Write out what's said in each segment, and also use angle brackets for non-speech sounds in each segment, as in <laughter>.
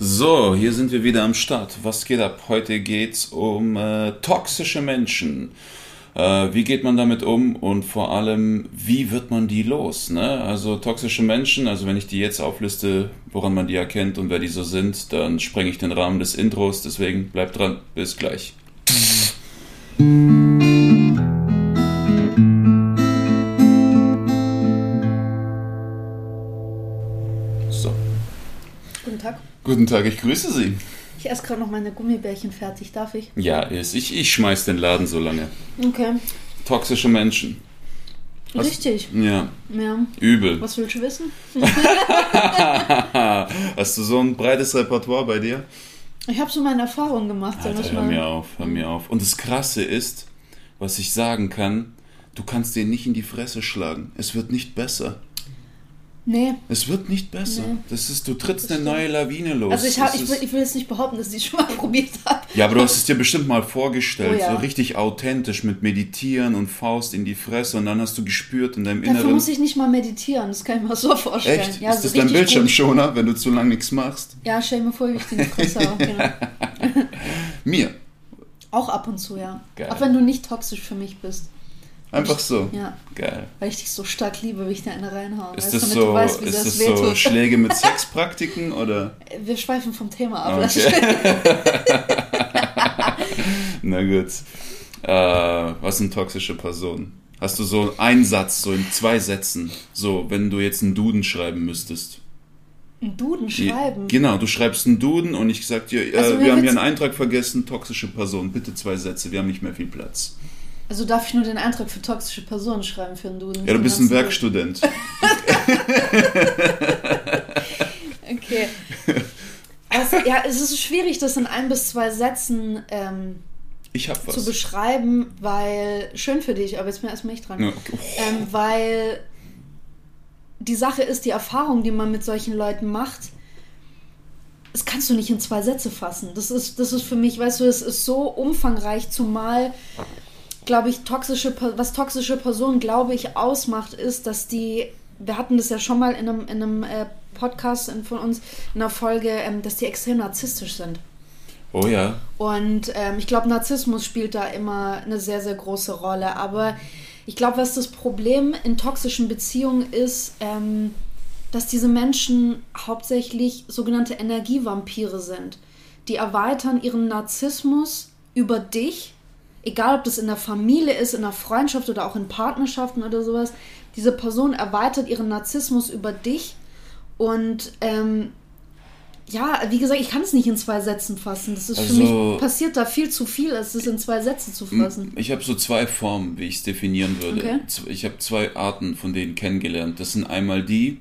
So, hier sind wir wieder am Start. Was geht ab? Heute geht's um äh, toxische Menschen. Äh, wie geht man damit um und vor allem, wie wird man die los? Ne? Also toxische Menschen, also wenn ich die jetzt aufliste, woran man die erkennt und wer die so sind, dann sprenge ich den Rahmen des Intros. Deswegen bleibt dran. Bis gleich. Guten Tag. Ich grüße Sie. Ich esse gerade noch meine Gummibärchen fertig, darf ich? Ja, ist. Ich, ich schmeiß den Laden so lange. Okay. Toxische Menschen. Was- Richtig. Ja, Ja. übel. Was willst du wissen? <laughs> Hast du so ein breites Repertoire bei dir? Ich habe so meine Erfahrungen gemacht. Alter, hör mal. mir auf, hör mir auf. Und das Krasse ist, was ich sagen kann, du kannst den nicht in die Fresse schlagen. Es wird nicht besser. Nee. Es wird nicht besser. Nee. Das ist, du trittst Das eine neue Lawine los. Also ich, hab, ich, will, ich will jetzt nicht behaupten, dass ich es schon mal <laughs> probiert habe. ja, aber du hast es dir bestimmt mal vorgestellt, Oh ja. so richtig authentisch mit Meditieren und Faust in die Fresse und dann hast du gespürt in deinem Dafür Inneren. muss ich nicht mal meditieren, das kann ich mir so vorstellen. Echt? Ja, ist so das dein Bildschirmschoner, wenn du zu lange nichts machst? Gut. Ja, stell mir vor, wie ich Fresse hau, genau. Mir. Auch ab und zu, ja. Geil. Auch wenn du nicht toxisch für mich bist. Einfach so. Ja, Geil. weil ich dich so stark liebe, wie ich dir eine reinhaue. Ist weißt, das so, weißt, ist das das so. Schläge mit <laughs> Sexpraktiken oder? Wir schweifen vom Thema ab. Okay. <laughs> Na gut. Äh, was sind toxische Personen? Hast du so einen Satz, so in zwei Sätzen, so wenn du jetzt einen Duden schreiben müsstest? Einen Duden schreiben. Genau, du schreibst einen Duden und ich sag dir, äh, Also wir haben hier einen Eintrag vergessen, toxische Person, bitte zwei Sätze, wir haben nicht mehr viel Platz. Also darf ich nur den Eintrag für toxische Personen schreiben für einen Duden? Ja, du bist ein Werkstudent. <laughs> Okay. Also, ja, es ist schwierig, das in ein bis zwei Sätzen ähm, zu beschreiben, weil, schön für dich, aber jetzt bin erstmal ich dran. Ja, okay. Ähm, weil die Sache ist, die Erfahrung, die man mit solchen Leuten macht, das kannst du nicht in zwei Sätze fassen. Das ist, das ist für mich, weißt du, es ist so umfangreich, zumal, glaube ich, toxische, was toxische Personen, glaube ich, ausmacht, ist, dass die, wir hatten das ja schon mal in einem, in einem äh, Podcast in- von uns, in einer Folge, ähm, dass die extrem narzisstisch sind. Oh ja. Und ähm, ich glaube, Narzissmus spielt da immer eine sehr, sehr große Rolle. Aber ich glaube, was das Problem in toxischen Beziehungen ist, ähm, dass diese Menschen hauptsächlich sogenannte Energievampire sind. Die erweitern ihren Narzissmus über dich, egal ob das in der Familie ist, in der Freundschaft oder auch in Partnerschaften oder sowas. Diese Person erweitert ihren Narzissmus über dich und ähm, ja, wie gesagt, ich kann es nicht in zwei Sätzen fassen. Das ist für Also- mich passiert da viel zu viel, als es in zwei Sätze zu fassen. Ich habe so zwei Formen, wie ich es definieren würde. Okay. Ich habe zwei Arten von denen kennengelernt. Das sind einmal die,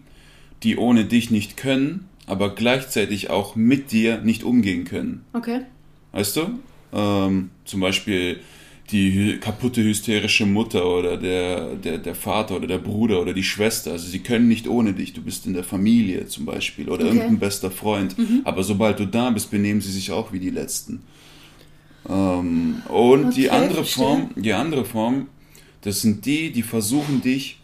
die ohne dich nicht können, aber gleichzeitig auch mit dir nicht umgehen können. Okay. Weißt du? Ähm, zum Beispiel die kaputte hysterische Mutter oder der, der, der Vater oder der Bruder oder die Schwester. Also sie können nicht ohne dich. Du bist in der Familie zum Beispiel oder Okay. Mhm. irgendein bester Freund. Aber sobald du da bist, benehmen sie sich auch wie die Letzten. Ähm, und die Okay, andere verstehe. Form, die andere Form, das sind die, die versuchen dich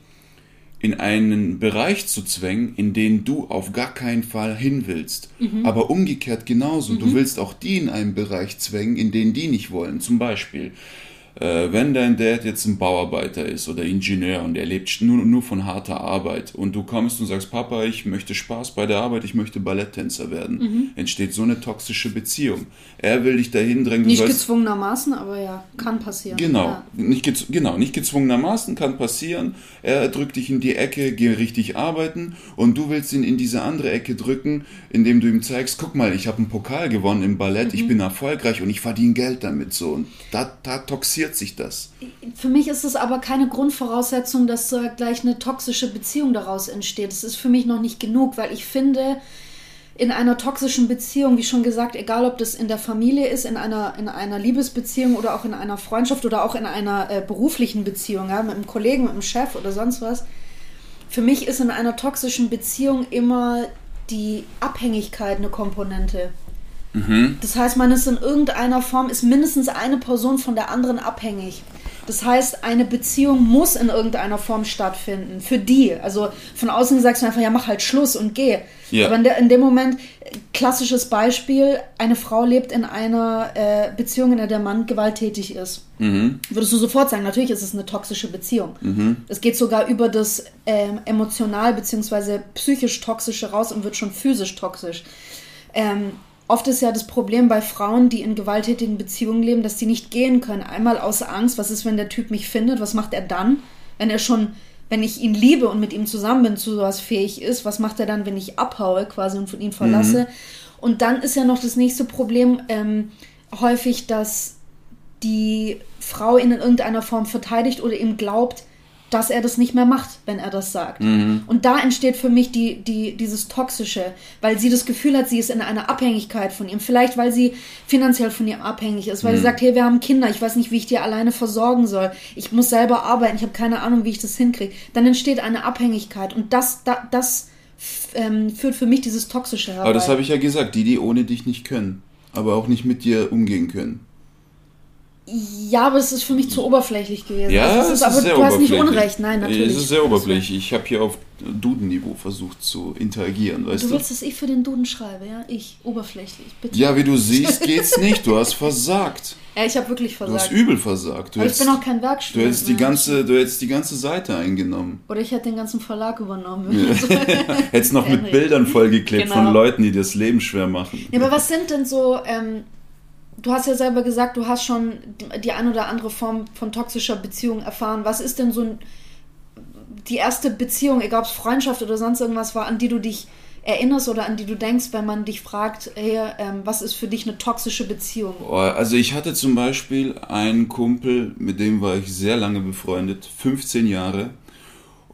in einen Bereich zu zwängen, in den du auf gar keinen Fall hin willst. Mhm. Aber umgekehrt genauso. Du willst auch die in einen Bereich zwängen, in den die nicht wollen. Zum Beispiel, wenn dein Dad jetzt ein Bauarbeiter ist oder Ingenieur und er lebt nur, nur von harter Arbeit und du kommst und sagst, Papa, ich möchte Spaß bei der Arbeit, ich möchte Balletttänzer werden, Mhm. entsteht so eine toxische Beziehung. Er will dich dahin drängen, Nicht gezwungenermaßen, aber ja, kann passieren. Genau, Ja. nicht, genau, nicht gezwungenermaßen, kann passieren. Er drückt dich in die Ecke, geh richtig arbeiten und du willst ihn in diese andere Ecke drücken, indem du ihm zeigst, guck mal, ich habe einen Pokal gewonnen im Ballett, Mhm. ich bin erfolgreich und ich verdiene Geld damit so. Und da, da toxiert sich das. Für mich ist es aber keine Grundvoraussetzung, dass da gleich eine toxische Beziehung daraus entsteht. Das ist für mich noch nicht genug, weil ich finde, in einer toxischen Beziehung, wie schon gesagt, egal ob das in der Familie ist, in einer, in einer Liebesbeziehung oder auch in einer Freundschaft oder auch in einer äh, beruflichen Beziehung, ja, mit einem Kollegen, mit einem Chef oder sonst was, für mich ist in einer toxischen Beziehung immer die Abhängigkeit eine Komponente. Das heißt, man ist in irgendeiner Form, ist mindestens eine Person von der anderen abhängig. Das heißt, eine Beziehung muss in irgendeiner Form stattfinden. Für die. Also von außen sagst du einfach, ja, mach halt Schluss und geh. Ja. Aber in, der, in, dem Moment, klassisches Beispiel, eine Frau lebt in einer äh, Beziehung, in der der Mann gewalttätig ist. Mhm. Würdest du sofort sagen, natürlich ist es eine toxische Beziehung. Mhm. Es geht sogar über das äh, emotional bzw. psychisch toxische raus und wird schon physisch toxisch. Ähm, oft ist ja das Problem bei Frauen, die in gewalttätigen Beziehungen leben, dass die nicht gehen können. Einmal aus Angst, was ist, wenn der Typ mich findet? Was macht er dann? Wenn er schon wenn ich ihn liebe und mit ihm zusammen bin, zu sowas fähig ist, was macht er dann, wenn ich abhaue quasi und von ihm verlasse? Mhm. Und dann ist ja noch das nächste Problem ähm, häufig, dass die Frau ihn in irgendeiner Form verteidigt oder ihm glaubt, dass er das nicht mehr macht, wenn er das sagt. Mhm. Und da entsteht für mich die, die, dieses Toxische, weil sie das Gefühl hat, sie ist in einer Abhängigkeit von ihm. Vielleicht, weil sie finanziell von ihm abhängig ist, weil mhm. sie sagt, hey, wir haben Kinder, ich weiß nicht, wie ich die alleine versorgen soll. Ich muss selber arbeiten, ich habe keine Ahnung, wie ich das hinkriege. Dann entsteht eine Abhängigkeit und das, da, das ähm, führt für mich dieses Toxische herbei. Aber das habe ich ja gesagt, die, die ohne dich nicht können, aber auch nicht mit dir umgehen können. Ja, aber es ist für mich zu oberflächlich gewesen. Ja, also es ist, aber du hast nicht Unrecht, nein, natürlich. Es ist sehr oberflächlich. Ich habe hier auf Duden-Niveau versucht zu interagieren, weißt du? Du willst, dass ich für den Duden schreibe, ja? Ich, oberflächlich, bitte. Ja, wie du siehst, geht's nicht. Du hast versagt. Ja, ich habe wirklich versagt. Du hast übel versagt. Du aber hättest, ich bin auch kein Werkstudent. Du hättest, die ganze, du hättest die ganze Seite eingenommen. Oder ich hätte den ganzen Verlag übernommen. Ja. <laughs> hättest noch mit Bildern vollgeklebt genau. von Leuten, die das Leben schwer machen. Ja, aber was sind denn so... Ähm, du hast ja selber gesagt, du hast schon die ein oder andere Form von toxischer Beziehung erfahren. Was ist denn so die erste Beziehung, egal ob es Freundschaft oder sonst irgendwas war, an die du dich erinnerst oder an die du denkst, wenn man dich fragt, hey, ähm, was ist für dich eine toxische Beziehung? Also ich hatte zum Beispiel einen Kumpel, mit dem war ich sehr lange befreundet, 15 Jahre.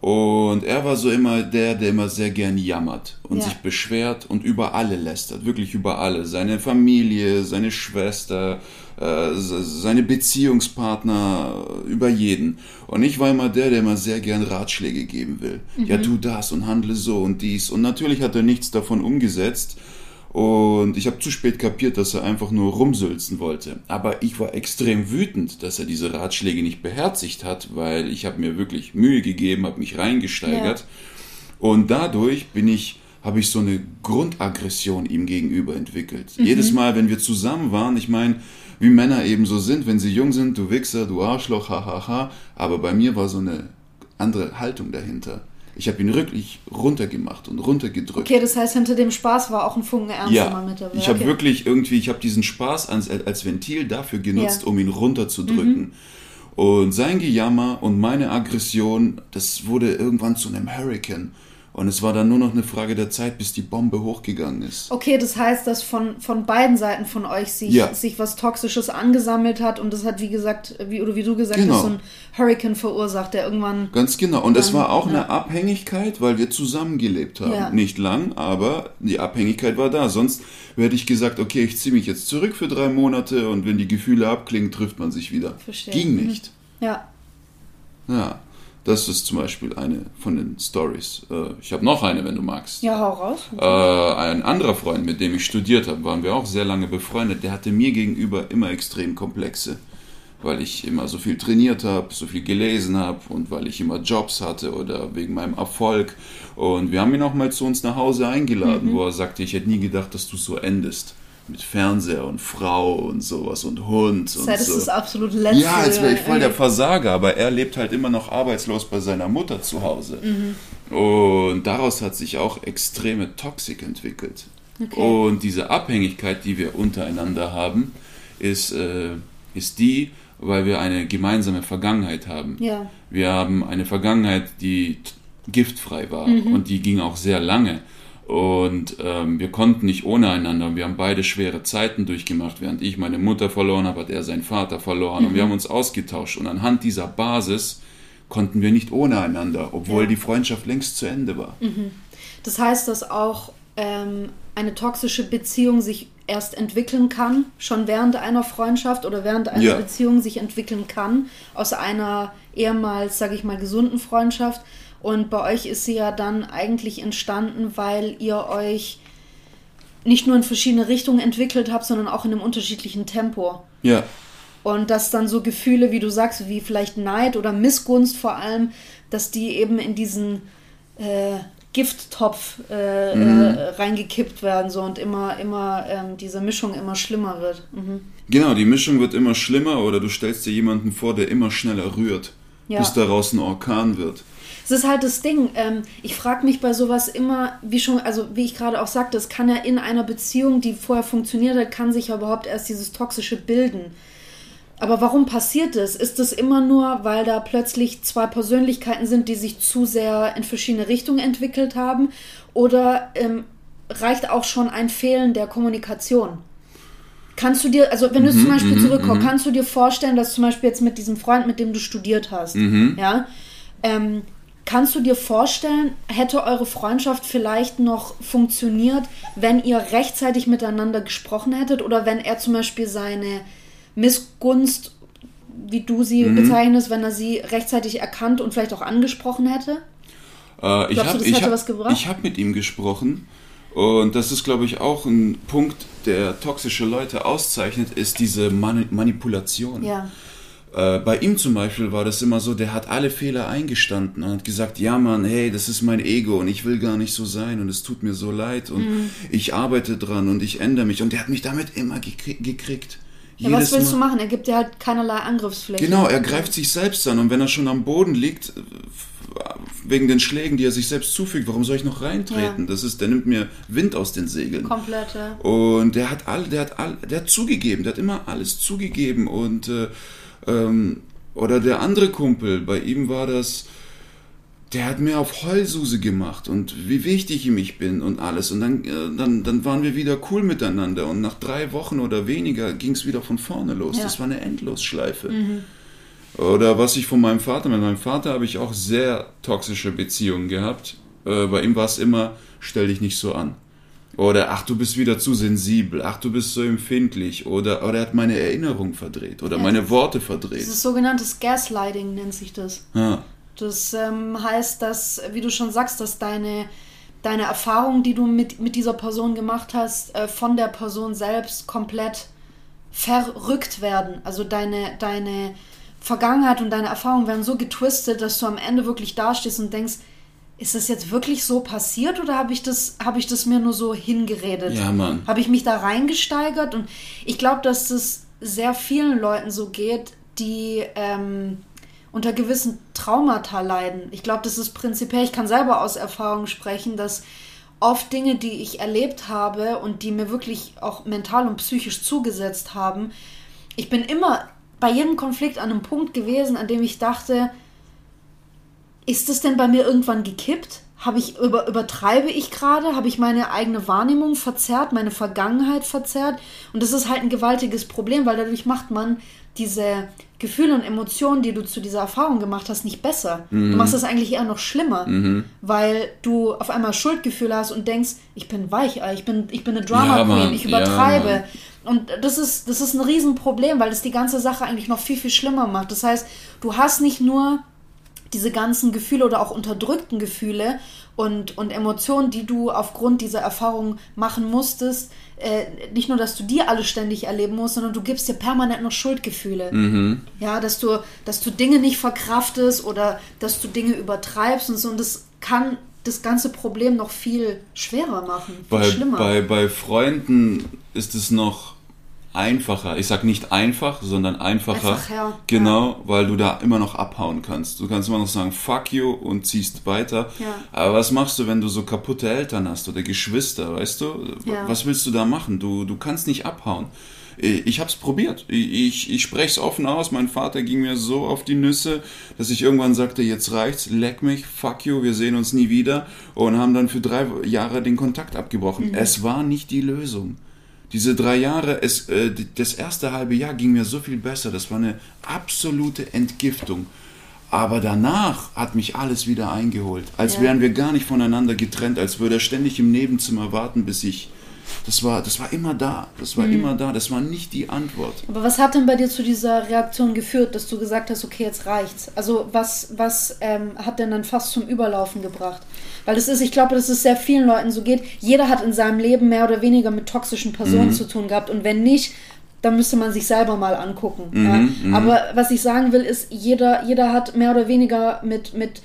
Und er war so immer der, der immer sehr gern jammert und ja. sich beschwert und über alle lästert, wirklich über alle. Seine Familie, seine Schwester, äh, seine Beziehungspartner, über jeden. Und ich war immer der, der immer sehr gern Ratschläge geben will. Mhm. Ja, tu das und handle so und dies. Und natürlich hat er nichts davon umgesetzt. Und ich habe zu spät kapiert, dass er einfach nur rumsülzen wollte. Aber ich war extrem wütend, dass er diese Ratschläge nicht beherzigt hat, weil ich habe mir wirklich Mühe gegeben, habe mich reingesteigert. Ja. Und dadurch bin ich, habe ich so eine Grundaggression ihm gegenüber entwickelt. Mhm. Jedes Mal, wenn wir zusammen waren, ich meine, wie Männer eben so sind, wenn sie jung sind, du Wichser, du Arschloch, hahaha. Ha, ha. Aber bei mir war so eine andere Haltung dahinter. Ich habe ihn wirklich runtergemacht und runtergedrückt. Okay, das heißt, hinter dem Spaß war auch ein Funken Ernst ja, immer mit dabei. Ich habe okay. wirklich irgendwie, ich habe diesen Spaß als, als Ventil dafür genutzt, ja. um ihn runterzudrücken. Mhm. Und sein Gejammer und meine Aggression, das wurde irgendwann zu einem Hurricane. Und es war dann nur noch eine Frage der Zeit, bis die Bombe hochgegangen ist. Okay, das heißt, dass von, von beiden Seiten von euch sich, ja. sich was Toxisches angesammelt hat und das hat, wie gesagt, wie, oder wie du gesagt genau. hast, so ein Hurricane verursacht, der irgendwann. Ganz genau. Und es war auch ja. eine Abhängigkeit, weil wir zusammengelebt haben. Ja. Nicht lang, aber die Abhängigkeit war da. Sonst hätte ich gesagt, okay, ich ziehe mich jetzt zurück für drei Monate und wenn die Gefühle abklingen, trifft man sich wieder. Verstehe. Ging nicht. Mhm. Ja. Ja. Das ist zum Beispiel eine von den Stories. Äh, ich habe noch eine, wenn du magst. Ja, hau raus. Äh, ein anderer Freund, mit dem ich studiert habe, waren wir auch sehr lange befreundet. Der hatte mir gegenüber immer extrem Komplexe, weil ich immer so viel trainiert habe, so viel gelesen habe und weil ich immer Jobs hatte oder wegen meinem Erfolg. Und wir haben ihn auch mal zu uns nach Hause eingeladen, mhm. wo er sagte, ich hätte nie gedacht, dass du so endest mit Fernseher und Frau und sowas und Hund. Das heißt, und so. ist das absolut letzte. Ja, als wäre ich voll der Versager, aber er lebt halt immer noch arbeitslos bei seiner Mutter zu Hause. Mhm. Und daraus hat sich auch extreme Toxik entwickelt. Okay. Und diese Abhängigkeit, die wir untereinander haben, ist, äh, ist die, weil wir eine gemeinsame Vergangenheit haben. Ja. Wir haben eine Vergangenheit, die giftfrei war mhm. und die ging auch sehr lange. Und ähm, wir konnten nicht ohne einander. Wir haben beide schwere Zeiten durchgemacht. Während ich meine Mutter verloren habe, hat er seinen Vater verloren. Mhm. Und wir mhm. haben uns ausgetauscht. Und anhand dieser Basis konnten wir nicht ohne einander, obwohl ja. die Freundschaft längst zu Ende war. Mhm. Das heißt, dass auch ähm, eine toxische Beziehung sich erst entwickeln kann, schon während einer Freundschaft oder während einer ja. Beziehung sich entwickeln kann, aus einer ehemals, sage ich mal, gesunden Freundschaft und bei euch ist sie ja dann eigentlich entstanden, weil ihr euch nicht nur in verschiedene Richtungen entwickelt habt, sondern auch in einem unterschiedlichen Tempo. Ja. Und dass dann so Gefühle, wie du sagst, wie vielleicht Neid oder Missgunst vor allem, dass die eben in diesen äh, Gifttopf äh, mhm. äh, reingekippt werden so und immer, immer ähm, diese Mischung immer schlimmer wird. Mhm. Genau, die Mischung wird immer schlimmer oder du stellst dir jemanden vor, der immer schneller rührt, ja. bis daraus ein Orkan wird. Es ist halt das Ding. Ähm, ich frage mich bei sowas immer, wie schon, also wie ich gerade auch sagte, es kann ja in einer Beziehung, die vorher funktioniert hat, kann sich ja überhaupt erst dieses Toxische bilden. Aber warum passiert es? Ist es immer nur, weil da plötzlich zwei Persönlichkeiten sind, die sich zu sehr in verschiedene Richtungen entwickelt haben? Oder ähm, reicht auch schon ein Fehlen der Kommunikation? Kannst du dir, also wenn du mhm, zum Beispiel mhm, zurückkommst, mhm. kannst du dir vorstellen, dass zum Beispiel jetzt mit diesem Freund, mit dem du studiert hast, ja, ähm, kannst du dir vorstellen, hätte eure Freundschaft vielleicht noch funktioniert, wenn ihr rechtzeitig miteinander gesprochen hättet oder wenn er zum Beispiel seine Missgunst, wie du sie mhm. bezeichnest, wenn er sie rechtzeitig erkannt und vielleicht auch angesprochen hätte? Äh, ich habe hab, hab mit ihm gesprochen und das ist, glaube ich, auch ein Punkt, der toxische Leute auszeichnet, ist diese Mani Manipulation. Ja. Äh, bei ihm zum Beispiel war das immer so, der hat alle Fehler eingestanden und hat gesagt, ja Mann, hey, das ist mein Ego und ich will gar nicht so sein und es tut mir so leid und mhm. ich arbeite dran und ich ändere mich und der hat mich damit immer gekriegt. Ja, was willst Mal. du machen? Er gibt dir halt keinerlei Angriffsfläche. Genau, er greift sich selbst an und wenn er schon am Boden liegt, wegen den Schlägen, die er sich selbst zufügt, warum soll ich noch reintreten? Ja. Das ist, der nimmt mir Wind aus den Segeln. Komplett, ja. Und der hat all, der hat all, der hat zugegeben, der hat immer alles zugegeben und äh, ähm, oder der andere Kumpel, bei ihm war das, der hat mir auf Heulsuse gemacht und wie wichtig ich bin und alles. Und dann, äh, dann, dann waren wir wieder cool miteinander. Und nach drei Wochen oder weniger ging es wieder von vorne los. Ja. Das war eine Endlosschleife. Mhm. Oder was ich von meinem Vater, mit meinem Vater habe ich auch sehr toxische Beziehungen gehabt. Äh, bei ihm war es immer, stell dich nicht so an. Oder ach, du bist wieder zu sensibel, ach, du bist so empfindlich. Oder, oder er hat meine Erinnerung verdreht oder ja, meine Worte verdreht. Das ist sogenanntes Gaslighting, nennt sich das. Ja. Das ähm, heißt, dass, wie du schon sagst, dass deine, deine Erfahrungen, die du mit, mit dieser Person gemacht hast, äh, von der Person selbst komplett verrückt werden. Also deine, deine Vergangenheit und deine Erfahrungen werden so getwistet, dass du am Ende wirklich dastehst und denkst, ist das jetzt wirklich so passiert oder habe ich das habe ich das mir nur so hingeredet? Ja, Mann. Habe ich mich da reingesteigert und ich glaube, dass das sehr vielen Leuten so geht, die ähm, unter gewissen Traumata leiden. Ich glaube, das ist prinzipiell, ich kann selber aus Erfahrung sprechen, dass oft Dinge, die ich erlebt habe und die mir wirklich auch mental und psychisch zugesetzt haben, ich bin immer bei jedem Konflikt an einem Punkt gewesen, an dem ich dachte, ist es denn bei mir irgendwann gekippt? Habe ich über, übertreibe ich gerade? Habe ich meine eigene Wahrnehmung verzerrt, meine Vergangenheit verzerrt? Und das ist halt ein gewaltiges Problem, weil dadurch macht man diese Gefühle und Emotionen, die du zu dieser Erfahrung gemacht hast, nicht besser. Mhm. Du machst es eigentlich eher noch schlimmer, mhm. weil du auf einmal Schuldgefühle hast und denkst, ich bin weich, ich bin, ich bin eine Drama ja, Queen, ich übertreibe. Ja, und das ist, das ist ein Riesenproblem, weil das die ganze Sache eigentlich noch viel, viel schlimmer macht. Das heißt, du hast nicht nur diese ganzen Gefühle oder auch unterdrückten Gefühle und, und Emotionen, die du aufgrund dieser Erfahrung machen musstest, äh, nicht nur, dass du die alle ständig erleben musst, sondern du gibst dir permanent noch Schuldgefühle. Mhm. Ja, dass du, dass du Dinge nicht verkraftest oder dass du Dinge übertreibst und so. Und das kann das ganze Problem noch viel schwerer machen, viel bei, schlimmer. Bei, bei Freunden ist es noch einfacher. Ich sag nicht einfach, sondern einfacher. Einfach, ja. Genau, ja. weil du da immer noch abhauen kannst. Du kannst immer noch sagen, fuck you und ziehst weiter. Ja. Aber was machst du, wenn du so kaputte Eltern hast oder Geschwister, weißt du? Was willst du da machen? Du, du kannst nicht abhauen. Ich habe es probiert. Ich, ich spreche es offen aus. Mein Vater ging mir so auf die Nüsse, dass ich irgendwann sagte, jetzt reicht's, leck mich, fuck you, wir sehen uns nie wieder. Und haben dann für drei Jahre den Kontakt abgebrochen. Mhm. Es war nicht die Lösung. Diese drei Jahre, es, äh, das erste halbe Jahr ging mir so viel besser. Das war eine absolute Entgiftung. Aber danach hat mich alles wieder eingeholt. Als ja. wären wir gar nicht voneinander getrennt, als würde er ständig im Nebenzimmer warten, bis ich das war, das war immer da. Das war mhm. immer da. Das war nicht die Antwort. Aber was hat denn bei dir zu dieser Reaktion geführt, dass du gesagt hast, okay, jetzt reicht's? Also was, was ähm, hat denn dann fast zum Überlaufen gebracht? Weil das ist, ich glaube, dass es sehr vielen Leuten so geht. Jeder hat in seinem Leben mehr oder weniger mit toxischen Personen mhm. zu tun gehabt. Und wenn nicht, dann müsste man sich selber mal angucken. Mhm, ja. mhm. Aber was ich sagen will, ist, jeder, jeder hat mehr oder weniger mit, mit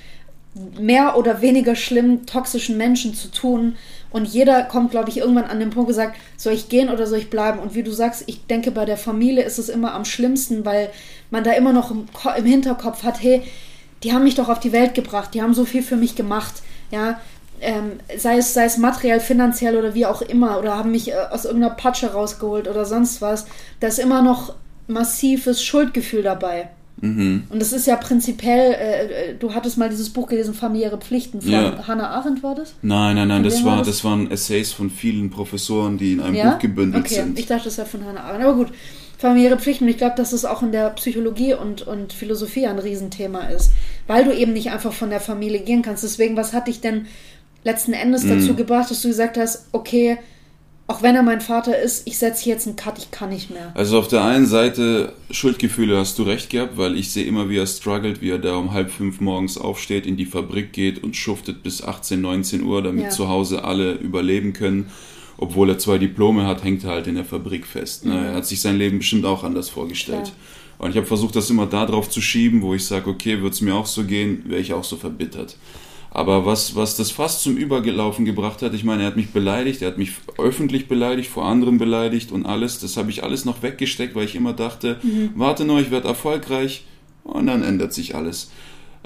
mehr oder weniger schlimmen, toxischen Menschen zu tun. Und jeder kommt, glaube ich, irgendwann an den Punkt gesagt, soll ich gehen oder soll ich bleiben? Und wie du sagst, ich denke, bei der Familie ist es immer am schlimmsten, weil man da immer noch im, im Hinterkopf hat, hey, die haben mich doch auf die Welt gebracht, die haben so viel für mich gemacht, ja, ähm, sei, es, sei es materiell, finanziell oder wie auch immer, oder haben mich äh, aus irgendeiner Patsche rausgeholt oder sonst was, da ist immer noch massives Schuldgefühl dabei. Mhm. Und das ist ja prinzipiell, äh, äh, du hattest mal dieses Buch gelesen, Familiäre Pflichten von Ja. Hannah Arendt, war das? Nein, nein, nein, das, war, das? das waren Essays von vielen Professoren, die in einem ja? Buch gebündelt okay. sind. Ich dachte, das wäre von Hannah Arendt. Aber gut, familiäre Pflichten. Und ich glaube, dass es auch in der Psychologie und, und Philosophie ein Riesenthema ist. Weil du eben nicht einfach von der Familie gehen kannst. Deswegen, was hat dich denn letzten Endes Mhm. dazu gebracht, dass du gesagt hast, okay, auch wenn er mein Vater ist, ich setze hier jetzt einen Cut, ich kann nicht mehr. Also auf der einen Seite Schuldgefühle hast du recht gehabt, weil ich sehe immer, wie er struggelt, wie er da um halb fünf morgens aufsteht, in die Fabrik geht und schuftet bis 18, 19 Uhr, damit Ja. zu Hause alle überleben können. Obwohl er zwei Diplome hat, hängt er halt in der Fabrik fest. Ne? Er hat sich sein Leben bestimmt auch anders vorgestellt. Klar. Und ich habe versucht, das immer da drauf zu schieben, wo ich sage, okay, wird es mir auch so gehen, wäre ich auch so verbittert. Aber was, was das fast zum Übergelaufen gebracht hat, ich meine, er hat mich beleidigt, er hat mich öffentlich beleidigt, vor anderen beleidigt und alles, das habe ich alles noch weggesteckt, weil ich immer dachte, warte nur, ich werde erfolgreich und dann ändert sich alles.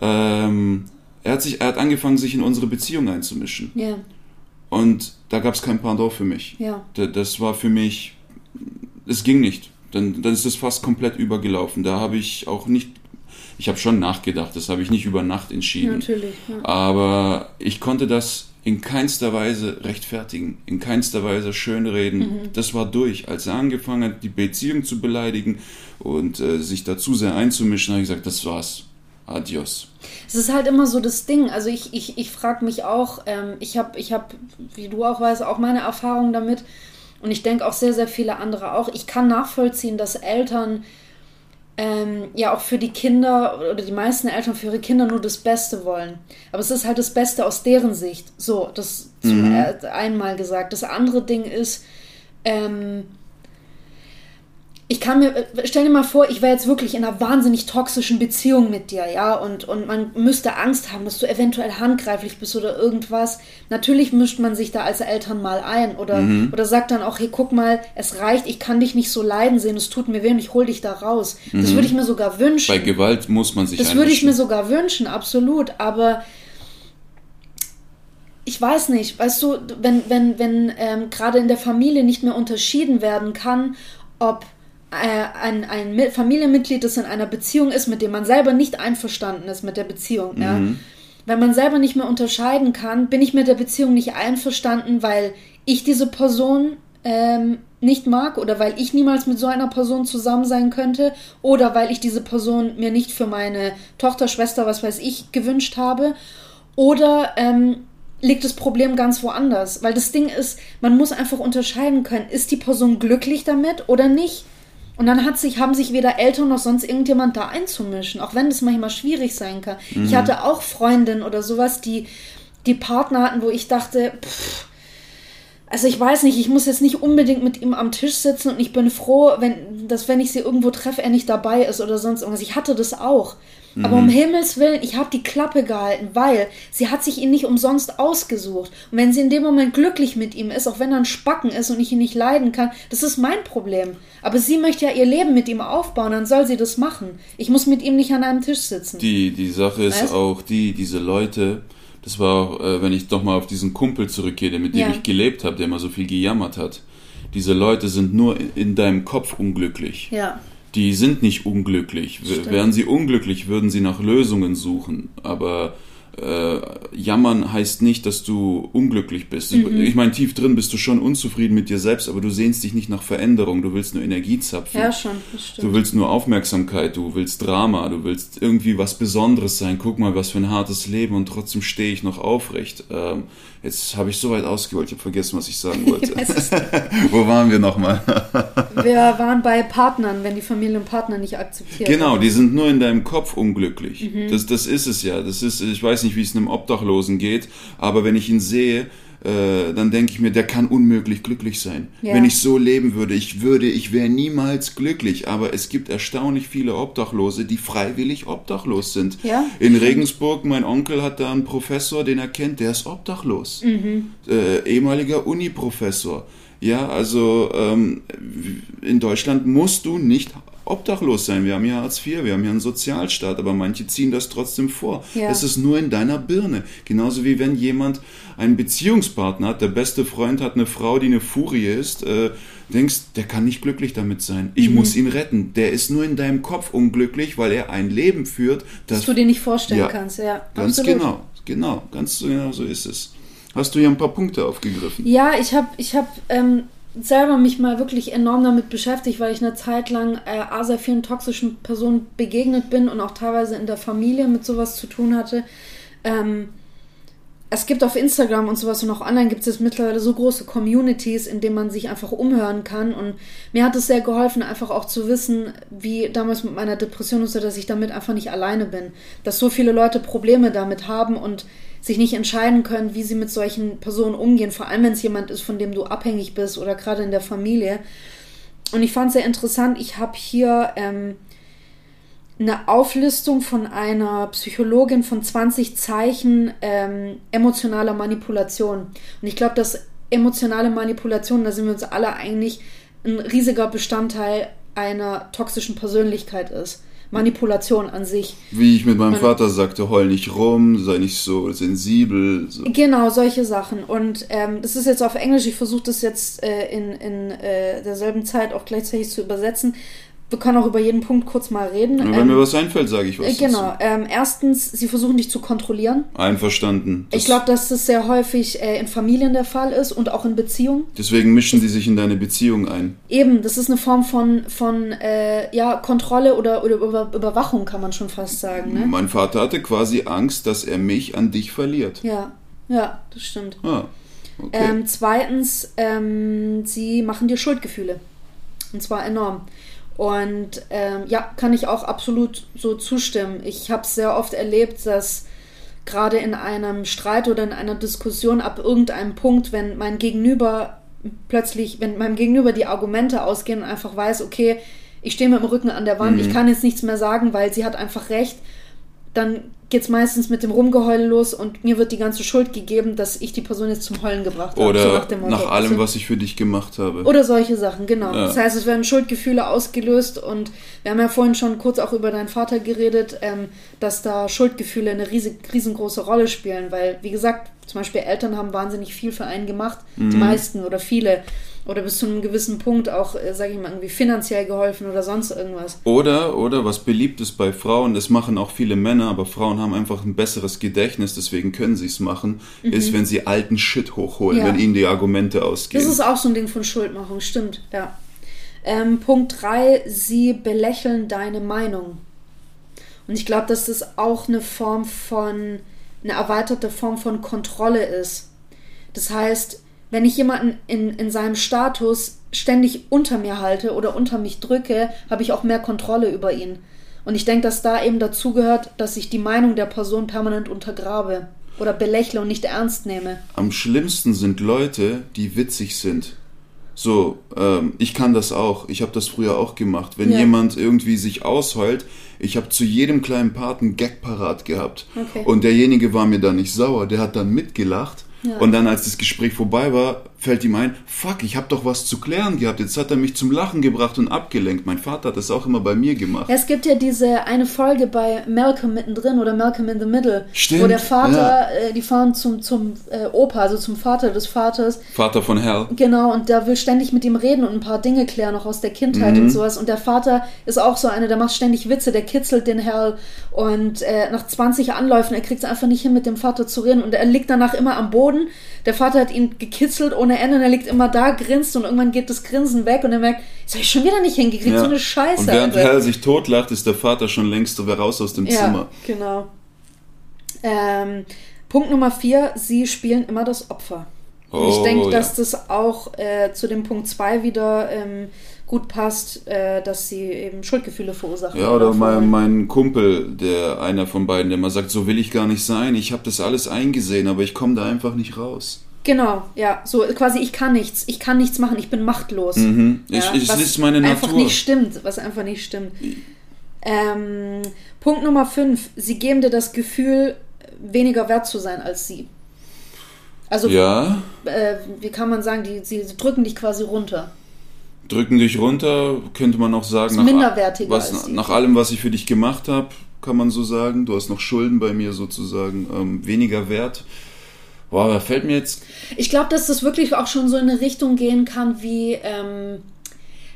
Ähm, er, hat sich, er hat angefangen, sich in unsere Beziehung einzumischen. Ja, Und da gab es kein Pardon für mich. Da- Das war für mich, es ging nicht. Dann, dann ist es fast komplett übergelaufen. Da habe ich auch nicht, ich habe schon nachgedacht, das habe ich nicht über Nacht entschieden. Natürlich. Ja. Aber ich konnte das in keinster Weise rechtfertigen, in keinster Weise schönreden. Mhm. Das war durch. Als er angefangen hat, die Beziehung zu beleidigen und äh, sich da zu sehr einzumischen, habe ich gesagt, das war's. Adios. Es ist halt immer so das Ding. Also ich, ich, ich frage mich auch, ähm, ich habe, ich hab, wie du auch weißt, auch meine Erfahrungen damit. Und ich denke auch sehr, sehr viele andere auch. Ich kann nachvollziehen, dass Eltern ähm, ja auch für die Kinder oder die meisten Eltern für ihre Kinder nur das Beste wollen. Aber es ist halt das Beste aus deren Sicht. So, das zum äh, einmal gesagt. Das andere Ding ist, ähm, ich kann mir, äh, stell dir mal vor, ich wäre jetzt wirklich in einer wahnsinnig toxischen Beziehung mit dir, ja, und, und man müsste Angst haben, dass du eventuell handgreiflich bist oder irgendwas. Natürlich mischt man sich da als Eltern mal ein oder, oder sagt dann auch, hey, guck mal, es reicht, ich kann dich nicht so leiden sehen, es tut mir weh und ich hol dich da raus. Das würde ich mir sogar wünschen. Bei Gewalt muss man sich Das würde ich mir sogar wünschen, absolut. Aber ich weiß nicht, weißt du, wenn, wenn, wenn ähm, gerade in der Familie nicht mehr unterschieden werden kann, ob ein, ein Mi- Familienmitglied, das in einer Beziehung ist, mit dem man selber nicht einverstanden ist mit der Beziehung, ja. Wenn man selber nicht mehr unterscheiden kann, bin ich mit der Beziehung nicht einverstanden, weil ich diese Person ähm, nicht mag oder weil ich niemals mit so einer Person zusammen sein könnte oder weil ich diese Person mir nicht für meine Tochter, Schwester, was weiß ich, gewünscht habe. Oder ähm, liegt das Problem ganz woanders? Weil das Ding ist, man muss einfach unterscheiden können, ist die Person glücklich damit oder nicht? Und dann hat sich, haben sich weder Eltern noch sonst irgendjemand da einzumischen, auch wenn das manchmal schwierig sein kann. Ich hatte auch Freundinnen oder sowas, die, die Partner hatten, wo ich dachte, pff, also ich weiß nicht, ich muss jetzt nicht unbedingt mit ihm am Tisch sitzen und ich bin froh, wenn, dass wenn ich sie irgendwo treffe, er nicht dabei ist oder sonst irgendwas. Ich hatte das auch. Aber um Himmels Willen, ich habe die Klappe gehalten, weil sie hat sich ihn nicht umsonst ausgesucht. Und wenn sie in dem Moment glücklich mit ihm ist, auch wenn er ein Spacken ist und ich ihn nicht leiden kann, das ist mein Problem. Aber sie möchte ja ihr Leben mit ihm aufbauen, dann soll sie das machen. Ich muss mit ihm nicht an einem Tisch sitzen. Die, die Sache ist Weißt? auch die, diese Leute, das war auch, äh, wenn ich doch mal auf diesen Kumpel zurückgehe, mit dem Ja. ich gelebt habe, der immer so viel gejammert hat. Diese Leute sind nur in, in deinem Kopf unglücklich. ja. Die sind nicht unglücklich. Stimmt. Wären sie unglücklich, würden sie nach Lösungen suchen. Aber äh, jammern heißt nicht, dass du unglücklich bist. Mhm. Ich meine, tief drin bist du schon unzufrieden mit dir selbst, aber du sehnst dich nicht nach Veränderung. Du willst nur Energie zapfen. Ja, schon, das stimmt. Du willst nur Aufmerksamkeit, du willst Drama, du willst irgendwie was Besonderes sein. Guck mal, was für ein hartes Leben und trotzdem stehe ich noch aufrecht. Ähm, jetzt habe ich so weit ausgeholt, ich habe vergessen, was ich sagen <laughs> wollte. <laughs> Wo waren wir nochmal? <laughs> Wir waren bei Partnern, wenn die Familie und Partner nicht akzeptiert. genau, die sind nur in deinem Kopf unglücklich. Das, das ist es ja. Das ist, ich weiß nicht, wie es einem Obdachlosen geht, aber wenn ich ihn sehe, äh, dann denke ich mir, der kann unmöglich glücklich sein. Ja. Wenn ich so leben würde, ich würde, ich wäre niemals glücklich. Aber es gibt erstaunlich viele Obdachlose, die freiwillig obdachlos sind. Ja. In Regensburg, mein Onkel hat da einen Professor, den er kennt, der ist obdachlos. Äh, ehemaliger Uni-Professor. Ja, also ähm, in Deutschland musst du nicht obdachlos sein. Wir haben ja Hartz IV, wir haben ja einen Sozialstaat, aber manche ziehen das trotzdem vor. Ja. Es ist nur in deiner Birne. Genauso wie wenn jemand einen Beziehungspartner hat, der beste Freund hat eine Frau, die eine Furie ist, äh, denkst, der kann nicht glücklich damit sein. Ich Mhm. muss ihn retten. Der ist nur in deinem Kopf unglücklich, weil er ein Leben führt, das Dass du dir nicht vorstellen Ja, kannst, ja. Ganz absolut. genau, genau, ganz genau so ist es. Hast du hier ein paar Punkte aufgegriffen? Ja, ich habe ich hab, ähm, selber mich mal wirklich enorm damit beschäftigt, weil ich eine Zeit lang äh, A, sehr vielen toxischen Personen begegnet bin und auch teilweise in der Familie mit sowas zu tun hatte. Ähm, es gibt auf Instagram und sowas und auch online gibt es jetzt mittlerweile so große Communities, in denen man sich einfach umhören kann. Und mir hat es sehr geholfen, einfach auch zu wissen, wie damals mit meiner Depression und so, dass ich damit einfach nicht alleine bin. Dass so viele Leute Probleme damit haben und sich nicht entscheiden können, wie sie mit solchen Personen umgehen. Vor allem, wenn es jemand ist, von dem du abhängig bist oder gerade in der Familie. Und ich fand es sehr interessant. Ich habe hier ähm, eine Auflistung von einer Psychologin von 20 Zeichen ähm, emotionaler Manipulation. Und ich glaube, dass emotionale Manipulation, da sind wir uns alle eigentlich, ein riesiger Bestandteil einer toxischen Persönlichkeit ist. Manipulation an sich. Wie ich mit meinem Man- Vater sagte, heul nicht rum, sei nicht so sensibel. So. Genau, solche Sachen. Und ähm, das ist jetzt auf Englisch, ich versuche das jetzt äh, in, in äh, derselben Zeit auch gleichzeitig zu übersetzen. Wir können auch über jeden Punkt kurz mal reden. Und wenn Ähm, mir was einfällt, sage ich was. äh, genau. Ähm, erstens, sie versuchen dich zu kontrollieren. Einverstanden. Das, Ich glaube, dass das sehr häufig äh, in Familien der Fall ist und auch in Beziehungen. deswegen mischen die sich in deine Beziehung ein. Eben, das ist eine Form von, von äh, ja, Kontrolle oder, oder Über Überwachung, kann man schon fast sagen. Ne? Mein Vater hatte quasi Angst, dass er mich an dich verliert. Ja, ja, das stimmt. Ah, okay. Ähm, zweitens, ähm, sie machen dir Schuldgefühle. Und zwar enorm. Und ähm, ja, kann ich auch absolut so zustimmen. Ich habe es sehr oft erlebt, dass gerade in einem Streit oder in einer Diskussion ab irgendeinem Punkt, wenn mein Gegenüber plötzlich, wenn meinem Gegenüber die Argumente ausgehen und einfach weiß, okay, ich stehe mit dem Rücken an der Wand, ich kann jetzt nichts mehr sagen, weil sie hat einfach recht, dann geht's meistens mit dem Rumgeheule los und mir wird die ganze Schuld gegeben, dass ich die Person jetzt zum Heulen gebracht habe. so Oder nach, dem Motto. nach allem, Also- was ich für dich gemacht habe. oder solche Sachen, genau. Ja. Das heißt, es werden Schuldgefühle ausgelöst und wir haben ja vorhin schon kurz auch über deinen Vater geredet, ähm, dass da Schuldgefühle eine riesig, riesengroße Rolle spielen, weil, wie gesagt, zum Beispiel Eltern haben wahnsinnig viel für einen gemacht, Mhm. die meisten oder viele, oder bis zu einem gewissen Punkt auch, äh, sage ich mal, irgendwie finanziell geholfen oder sonst irgendwas. Oder, oder was beliebt ist bei Frauen, das machen auch viele Männer, aber Frauen haben einfach ein besseres Gedächtnis, deswegen können sie es machen, ist, wenn sie alten Shit hochholen, Mhm. Ja. wenn ihnen die Argumente ausgehen. Das ist auch so ein Ding von Schuldmachung, stimmt, ja. Ähm, Punkt 3, sie belächeln deine Meinung. Und ich glaube, dass das auch eine Form von, eine erweiterte Form von Kontrolle ist. Das heißt, wenn ich jemanden in, in seinem Status ständig unter mir halte oder unter mich drücke, habe ich auch mehr Kontrolle über ihn. Und ich denke, dass da eben dazu gehört, dass ich die Meinung der Person permanent untergrabe oder belächle und nicht ernst nehme. Am schlimmsten sind Leute, die witzig sind. So, ähm, ich kann das auch. Ich habe das früher auch gemacht. Wenn Ja. jemand irgendwie sich ausheult, ich habe zu jedem kleinen Part einen Gag parat gehabt. Okay. Und derjenige war mir dann nicht sauer, der hat dann mitgelacht. Und dann, als das Gespräch vorbei war, fällt ihm ein, fuck, ich habe doch was zu klären gehabt. Jetzt hat er mich zum Lachen gebracht und abgelenkt. Mein Vater hat das auch immer bei mir gemacht. Ja, es gibt ja diese eine Folge bei Malcolm mittendrin oder Malcolm in the Middle, Stimmt, wo der Vater, ja. äh, die fahren zum, zum äh, Opa, also zum Vater des Vaters, Vater von Hell. genau, und der will ständig mit ihm reden und ein paar Dinge klären, auch aus der Kindheit Mhm. und sowas. Und der Vater ist auch so einer, der macht ständig Witze, der kitzelt den Hell und äh, nach 20 Anläufen, er kriegt es einfach nicht hin, mit dem Vater zu reden und er liegt danach immer am Boden. Der Vater hat ihn gekitzelt ohne Ende und er liegt immer da, grinst und irgendwann geht das Grinsen weg und er merkt, das habe ich schon wieder nicht hingekriegt, so eine Scheiße. Und während Alter. Hell sich totlacht, ist der Vater schon längst raus aus dem Ja, Zimmer. genau. Ähm, Punkt Nummer vier, sie spielen immer das Opfer. Und ich Oh, denke, ja. dass das auch äh, zu dem Punkt zwei wieder ähm, gut passt, äh, dass sie eben Schuldgefühle verursachen. Ja, oder mein, mein Kumpel, der einer von beiden, der immer sagt, so will ich gar nicht sein, ich habe das alles eingesehen, aber ich komme da einfach nicht raus. Genau, ja, so quasi ich kann nichts, ich kann nichts machen, ich bin machtlos. Mhm. Ja, Ich, ich, was ist meine einfach Natur. nicht stimmt, was einfach nicht stimmt. Ähm, Punkt Nummer 5, sie geben dir das Gefühl, weniger wert zu sein als sie. Also, Ja, äh, wie kann man sagen, die, sie drücken dich quasi runter. Drücken dich runter, könnte man auch sagen. Ist nach- was, nach allem, was ich für dich gemacht habe, kann man so sagen. Du hast noch Schulden bei mir sozusagen, ähm, weniger wert. Boah, da fällt mir jetzt. Ich glaube, dass das wirklich auch schon so in eine Richtung gehen kann, wie, ähm,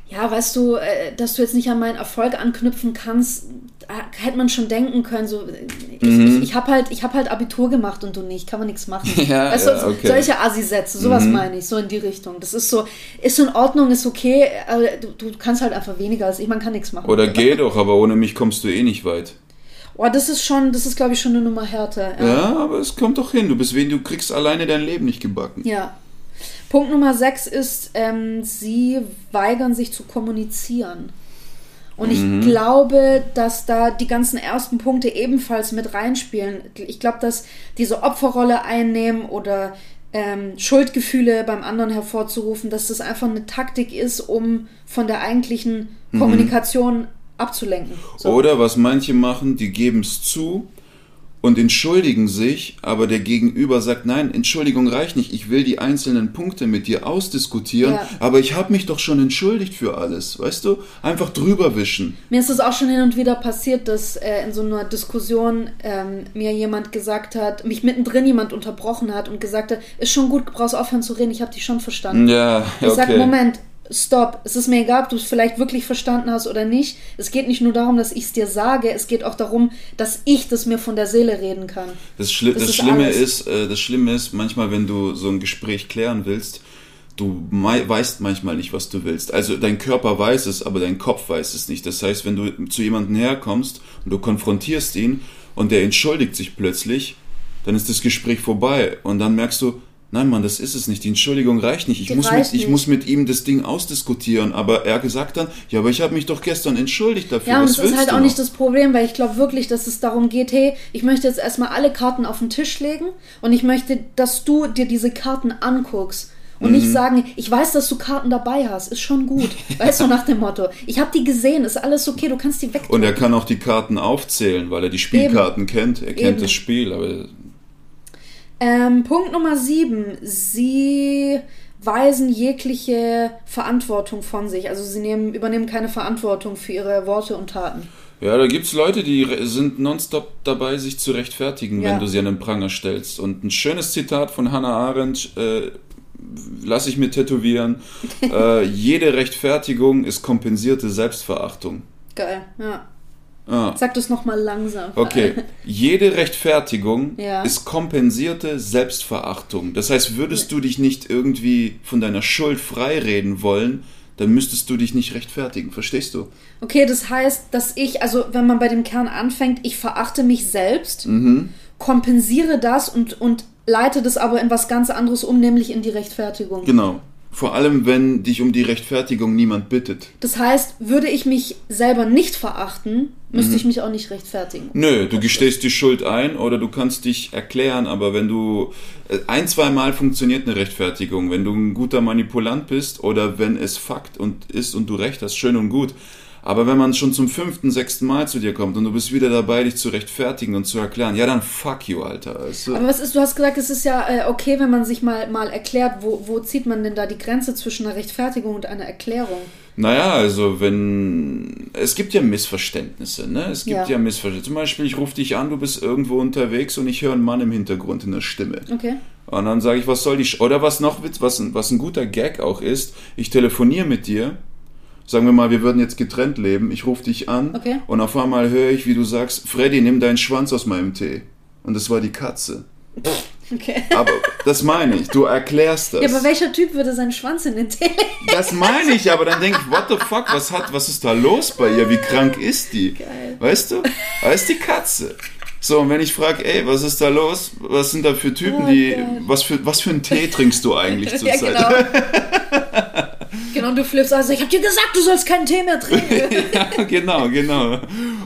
ja, weißt du, äh, dass du jetzt nicht an meinen Erfolg anknüpfen kannst, da hätte man schon denken können, so, äh, ich, ich, ich habe halt, ich hab halt Abitur gemacht und du nicht, kann man nichts machen. Mhm. <laughs> Ja, weißt ja, du, okay. solche Assi-Sätze, sowas Mhm. meine ich, so in die Richtung. Das ist so, ist in Ordnung, ist okay, aber du, du kannst halt einfach weniger als ich, man kann nichts machen. Oder geh doch, aber ohne mich kommst du eh nicht weit. Oh, das ist schon, das ist, glaube ich, schon eine Nummer härter. Ja, aber es kommt doch hin. Du bist wen, du kriegst alleine dein Leben nicht gebacken. Ja. Punkt Nummer 6 ist, ähm, sie weigern sich zu kommunizieren. Und ich Mhm. glaube, dass da die ganzen ersten Punkte ebenfalls mit reinspielen. Ich glaube, dass diese Opferrolle einnehmen oder ähm, Schuldgefühle beim anderen hervorzurufen, dass das einfach eine Taktik ist, um von der eigentlichen Kommunikation abzulenken. So. Mhm. Oder was manche machen, die geben es zu und entschuldigen sich, aber der Gegenüber sagt, nein, Entschuldigung reicht nicht, ich will die einzelnen Punkte mit dir ausdiskutieren, Ja. aber ich habe mich doch schon entschuldigt für alles, weißt du? Einfach drüber wischen. Mir ist es auch schon hin und wieder passiert, dass äh, in so einer Diskussion ähm, mir jemand gesagt hat, mich mittendrin jemand unterbrochen hat und gesagt hat, ist schon gut, du brauchst aufhören zu reden, ich habe dich schon verstanden. Ja, Ich sag, okay. Moment, stopp, es ist mir egal, ob du es vielleicht wirklich verstanden hast oder nicht. Es geht nicht nur darum, dass ich es dir sage, es geht auch darum, dass ich das mir von der Seele reden kann. Das, Schli Das das, ist Schlimme alles. ist, äh, das Schlimme ist, manchmal, wenn du so ein Gespräch klären willst, du weißt manchmal nicht, was du willst. Also dein Körper weiß es, aber dein Kopf weiß es nicht. Das heißt, wenn du zu jemandem herkommst und du konfrontierst ihn und der entschuldigt sich plötzlich, dann ist das Gespräch vorbei und dann merkst du, nein Mann, das ist es nicht. Die Entschuldigung reicht nicht. Ich, Die muss mit, ich nicht. muss mit ihm das Ding ausdiskutieren. Aber er gesagt dann, ja, aber ich habe mich doch gestern entschuldigt dafür. Ja, und was es ist halt auch noch? nicht das Problem, weil ich glaube wirklich, dass es darum geht, hey, ich möchte jetzt erstmal alle Karten auf den Tisch legen und ich möchte, dass du dir diese Karten anguckst. Und Mhm. nicht sagen, ich weiß, dass du Karten dabei hast, ist schon gut. <laughs> Weißt du, nach dem Motto. Ich habe die gesehen, ist alles okay, du kannst die weg. Und er kann auch die Karten aufzählen, weil er die Spielkarten kennt. Er kennt Eben. das Spiel, aber Ähm, Punkt Nummer sieben. Sie weisen jegliche Verantwortung von sich. Also sie nehmen, übernehmen keine Verantwortung für ihre Worte und Taten. Ja, da gibt's Leute, die sind nonstop dabei, sich zu rechtfertigen, Ja. wenn du sie an den Pranger stellst. Und ein schönes Zitat von Hannah Arendt, äh, lasse ich mir tätowieren. <laughs> äh, jede Rechtfertigung ist kompensierte Selbstverachtung. Geil, ja. Ah, Sag das nochmal langsam. okay. <laughs> Jede Rechtfertigung Ja. ist kompensierte Selbstverachtung. Das heißt, würdest du dich nicht irgendwie von deiner Schuld freireden wollen, dann müsstest du dich nicht rechtfertigen. Verstehst du? Okay, das heißt, dass ich, also wenn man bei dem Kern anfängt, ich verachte mich selbst, Mhm. kompensiere das und, und leite das aber in was ganz anderes um, nämlich in die Rechtfertigung. Genau. Vor allem, wenn dich um die Rechtfertigung niemand bittet. Das heißt, würde ich mich selber nicht verachten, müsste ich mich auch nicht rechtfertigen. Nö, du gestehst die Schuld ein oder du kannst dich erklären, aber wenn du äh, ein, zwei Mal funktioniert eine Rechtfertigung, wenn du ein guter Manipulant bist oder wenn es Fakt und ist und du recht hast, schön und gut. Aber wenn man schon zum fünften, sechsten Mal zu dir kommt und du bist wieder dabei, dich zu rechtfertigen und zu erklären, ja dann fuck you, Alter. Du? Aber was ist, du hast gesagt, es ist ja äh, okay, wenn man sich mal, mal erklärt, wo, wo zieht man denn da die Grenze zwischen einer Rechtfertigung und einer Erklärung? Naja, also wenn. Es gibt ja Missverständnisse, ne? Es gibt Ja. ja, Missverständnisse. Zum Beispiel, ich rufe dich an, du bist irgendwo unterwegs und ich höre einen Mann im Hintergrund in der Stimme. Okay. Und dann sage ich, was soll die. Sch Oder was noch was, was ein guter Gag auch ist, ich telefoniere mit dir. Sagen wir mal, wir würden jetzt getrennt leben. Ich rufe dich an Okay. und auf einmal höre ich, wie du sagst, Freddy, nimm deinen Schwanz aus meinem Tee. Und das war die Katze. <laughs> Okay. Aber das meine ich, du erklärst das. Ja, aber welcher Typ würde seinen Schwanz in den Tee legen? Das meine ich, aber dann denke ich, what the fuck, was hat, was ist da los bei ihr? Wie krank ist die? Geil. Weißt du? Da ist die Katze. So, und wenn ich frage, ey, was ist da los? Was sind da für Typen, Oh die, was für, was für einen Tee trinkst du eigentlich <laughs> Ja, zurzeit? genau. <laughs> genau, du flippst also, ich hab dir gesagt, du sollst keinen Tee mehr trinken. <laughs> ja, genau, genau.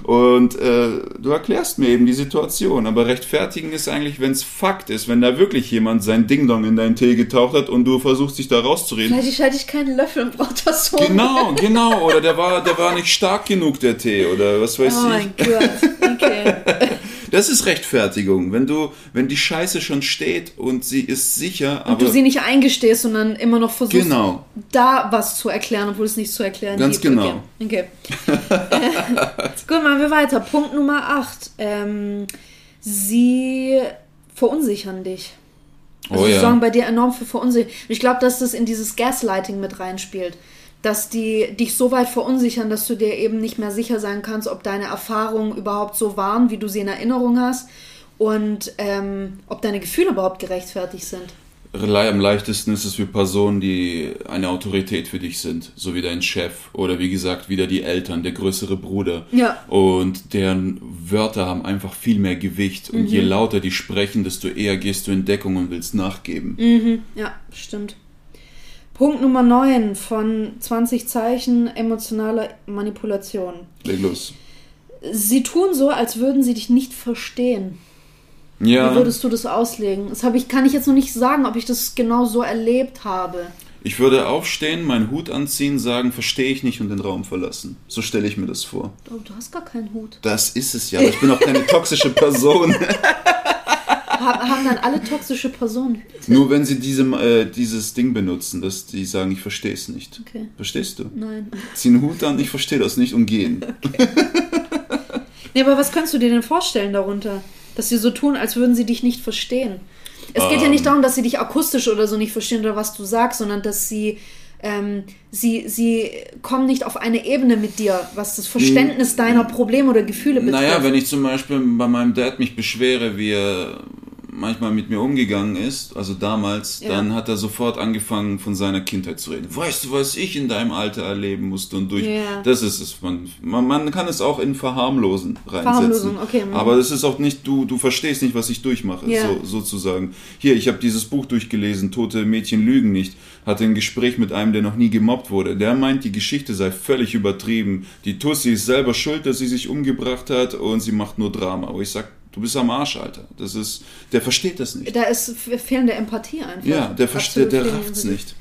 Und äh, du erklärst mir eben die Situation. Aber rechtfertigen ist eigentlich, wenn es Fakt ist, wenn da wirklich jemand sein Ding-Dong in deinen Tee getaucht hat und du versuchst, dich da rauszureden. Vielleicht hatte ich keinen Löffel und brauchte das so. Genau, genau. Oder der war, der war nicht stark genug, der Tee. Oder was weiß Oh ich. mein Gott. Okay. <laughs> Das ist Rechtfertigung. Wenn du, wenn die Scheiße schon steht und sie ist sicher, aber. Und du sie nicht eingestehst, sondern immer noch versuchst, Genau. da was zu erklären, obwohl es nicht zu erklären Ganz gibt. genau. Okay. okay. <laughs> Gut, machen wir weiter. Punkt Nummer 8. Ähm, sie verunsichern dich. Also Oh sie ja. sorgen bei dir enorm für Verunsicherung. Ich glaube, dass das in dieses Gaslighting mit reinspielt. Dass die dich so weit verunsichern, dass du dir eben nicht mehr sicher sein kannst, ob deine Erfahrungen überhaupt so waren, wie du sie in Erinnerung hast. Und ähm, ob deine Gefühle überhaupt gerechtfertigt sind. Am leichtesten ist es für Personen, die eine Autorität für dich sind, so wie dein Chef oder wie gesagt wieder die Eltern, der größere Bruder. Ja. Und deren Wörter haben einfach viel mehr Gewicht. Und Mhm. je lauter die sprechen, desto eher gehst du in Deckung und willst nachgeben. Mhm. Ja, stimmt. Punkt Nummer 9 von 20 Zeichen emotionale Manipulation. Leg los. Sie tun so, als würden sie dich nicht verstehen. Wie Ja, würdest du das auslegen? Das ich, kann ich jetzt noch nicht sagen, ob ich das genau so erlebt habe. ich würde aufstehen, meinen Hut anziehen, sagen, verstehe ich nicht und den Raum verlassen. So stelle ich mir das vor. Oh, du hast gar keinen Hut. Das ist es ja, aber ich bin auch keine toxische <laughs> Person. <laughs> Ha- Haben dann alle toxische Personen? Nur wenn sie diese, äh, dieses Ding benutzen, dass die sagen, ich verstehe es nicht. Okay. Verstehst du? Nein. Zieh einen Hut an, ich verstehe das nicht und gehen. <laughs> Nee, aber was kannst du dir denn vorstellen darunter? Dass sie so tun, als würden sie dich nicht verstehen. Es geht ja Ähm. nicht darum, dass sie dich akustisch oder so nicht verstehen oder was du sagst, sondern dass sie, ähm, sie, sie kommen nicht auf eine Ebene mit dir, was das Verständnis deiner Probleme oder Gefühle betrifft. Naja, wenn ich zum Beispiel bei meinem Dad mich beschwere, wie er manchmal mit mir umgegangen ist, also damals, Ja. dann hat er sofort angefangen, von seiner Kindheit zu reden. Weißt du, was ich in deinem Alter erleben musste und durch. Ja. Das ist es. Man, man, man kann es auch in Verharmlosen reinsetzen. Verharmlosen, okay, mhm. Aber das ist auch nicht, du, du verstehst nicht, was ich durchmache, Ja. so, sozusagen. Hier, ich habe dieses Buch durchgelesen, Tote Mädchen lügen nicht. Hatte ein Gespräch mit einem, der noch nie gemobbt wurde. Der meint, die Geschichte sei völlig übertrieben. Die Tussi ist selber schuld, dass sie sich umgebracht hat und sie macht nur Drama. Aber ich sag, du bist am Arsch, Alter. Das ist, der versteht das nicht. Da ist fe- fehlende Empathie einfach. Ja, der versteht, der rafft's nicht.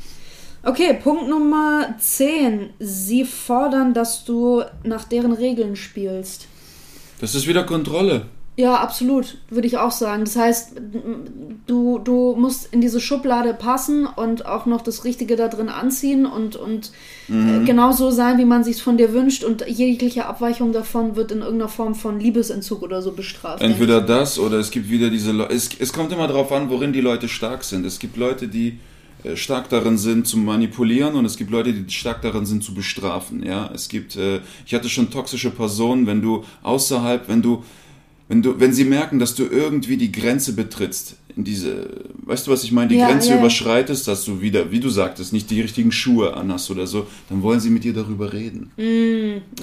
Okay, Punkt Nummer 10. Sie fordern, dass du nach deren Regeln spielst. Das ist wieder Kontrolle. Ja, absolut, würde ich auch sagen. Das heißt, du, du musst in diese Schublade passen und auch noch das Richtige da drin anziehen und, und Mhm. äh, genauso sein, wie man sich von dir wünscht. Und jegliche Abweichung davon wird in irgendeiner Form von Liebesentzug oder so bestraft. Entweder das oder es gibt wieder diese Leute. Es, es kommt immer darauf an, worin die Leute stark sind. Es gibt Leute, die äh, stark darin sind zu manipulieren und es gibt Leute, die stark darin sind zu bestrafen. Ja, es gibt. Äh, ich hatte schon toxische Personen, wenn du außerhalb, wenn du, wenn du, wenn sie merken, dass du irgendwie die Grenze betrittst, in diese, weißt du, was ich meine, die Ja, Grenze ja, ja. überschreitest, dass du wieder, wie du sagtest, nicht die richtigen Schuhe anhast oder so, dann wollen sie mit dir darüber reden.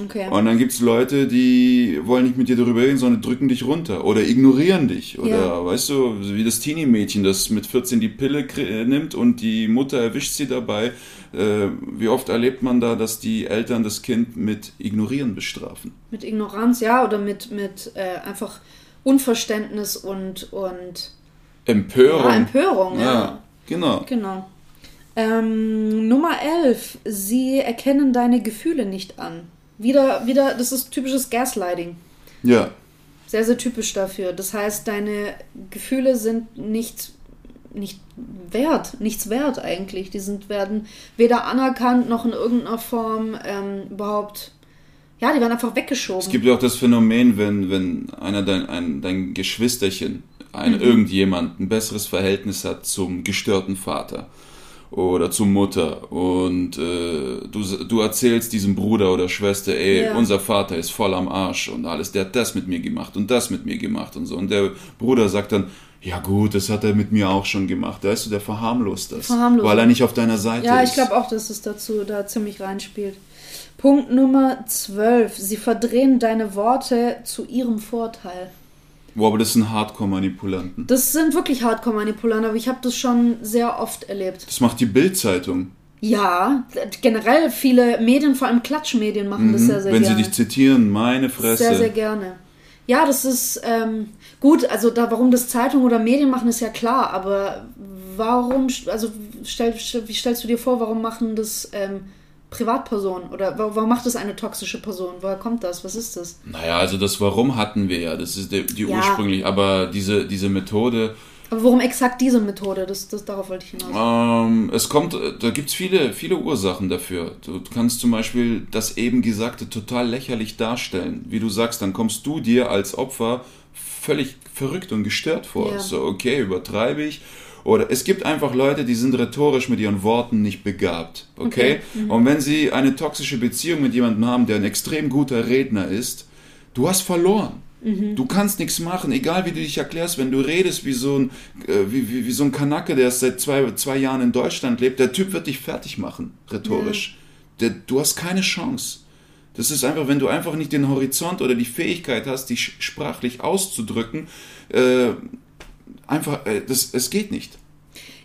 Okay. Und dann gibt es Leute, die wollen nicht mit dir darüber reden, sondern drücken dich runter oder ignorieren dich. Oder weißt du, wie das Teenie-Mädchen, das mit 14 die Pille nimmt und die Mutter erwischt sie dabei. Äh, wie oft erlebt man da, dass die Eltern das Kind mit Ignorieren bestrafen? Mit Ignoranz, ja, oder mit, mit äh, einfach Unverständnis und, und Empörung. ja, Empörung. Ja. Ja, genau. Genau. Ähm, Nummer 11. Sie erkennen deine Gefühle nicht an. Wieder, wieder, das ist typisches Gaslighting. Ja. Sehr, sehr typisch dafür. Das heißt, deine Gefühle sind nicht, nicht wert, nichts wert eigentlich. Die sind, werden weder anerkannt noch in irgendeiner Form ähm, überhaupt, ja, die werden einfach weggeschoben. Es gibt ja auch das Phänomen, wenn, wenn einer dein, ein, dein Geschwisterchen, ein, Mhm. irgendjemand, ein besseres Verhältnis hat zum gestörten Vater oder zur Mutter und äh, du, du erzählst diesem Bruder oder Schwester, ey, Ja. unser Vater ist voll am Arsch und alles, der hat das mit mir gemacht und das mit mir gemacht und so. Und der Bruder sagt dann, ja gut, das hat er mit mir auch schon gemacht. Weißt du, der verharmlost das, Verharmlost. weil er nicht auf deiner Seite Ja, ist. ich glaube auch, dass es dazu da ziemlich reinspielt. Punkt Nummer 12. Sie verdrehen deine Worte zu ihrem Vorteil. Boah, aber das sind Hardcore-Manipulanten. Das sind wirklich Hardcore-Manipulanten, aber ich habe das schon sehr oft erlebt. Das macht die Bild-Zeitung. Ja, generell viele Medien, vor allem Klatschmedien, machen das sehr, sehr Wenn gerne. sie dich zitieren, meine Fresse. Sehr, sehr gerne. Ja, das ist ähm, gut. Also da, warum das Zeitungen oder Medien machen, ist ja klar. Aber warum, also stell, wie stellst du dir vor, warum machen das ähm, Privatpersonen oder wa- warum macht das eine toxische Person? Woher kommt das? Was ist das? Naja, also das Warum hatten wir ja, das ist die, die Ja. ursprünglich, aber diese, diese Methode, Aber warum exakt diese Methode? Das, das darauf wollte ich hinaus. ähm, es kommt, da gibt es viele, viele Ursachen dafür. Du kannst zum Beispiel das eben Gesagte total lächerlich darstellen. Wie du sagst, dann kommst du dir als Opfer völlig verrückt und gestört vor. Ja. So, okay, übertreibe ich. Oder es gibt einfach Leute, die sind rhetorisch mit ihren Worten nicht begabt. Okay? Okay, Und wenn sie eine toxische Beziehung mit jemandem haben, der ein extrem guter Redner ist, du hast verloren. Du kannst nichts machen, egal wie du dich erklärst, wenn du redest wie so ein, äh, wie, wie, wie so ein Kanake, der erst seit zwei, zwei Jahren in Deutschland lebt, der Typ wird dich fertig machen, rhetorisch. Der, du hast keine Chance. Das ist einfach, wenn du einfach nicht den Horizont oder die Fähigkeit hast, dich sprachlich auszudrücken, äh, einfach, äh, das, es geht nicht.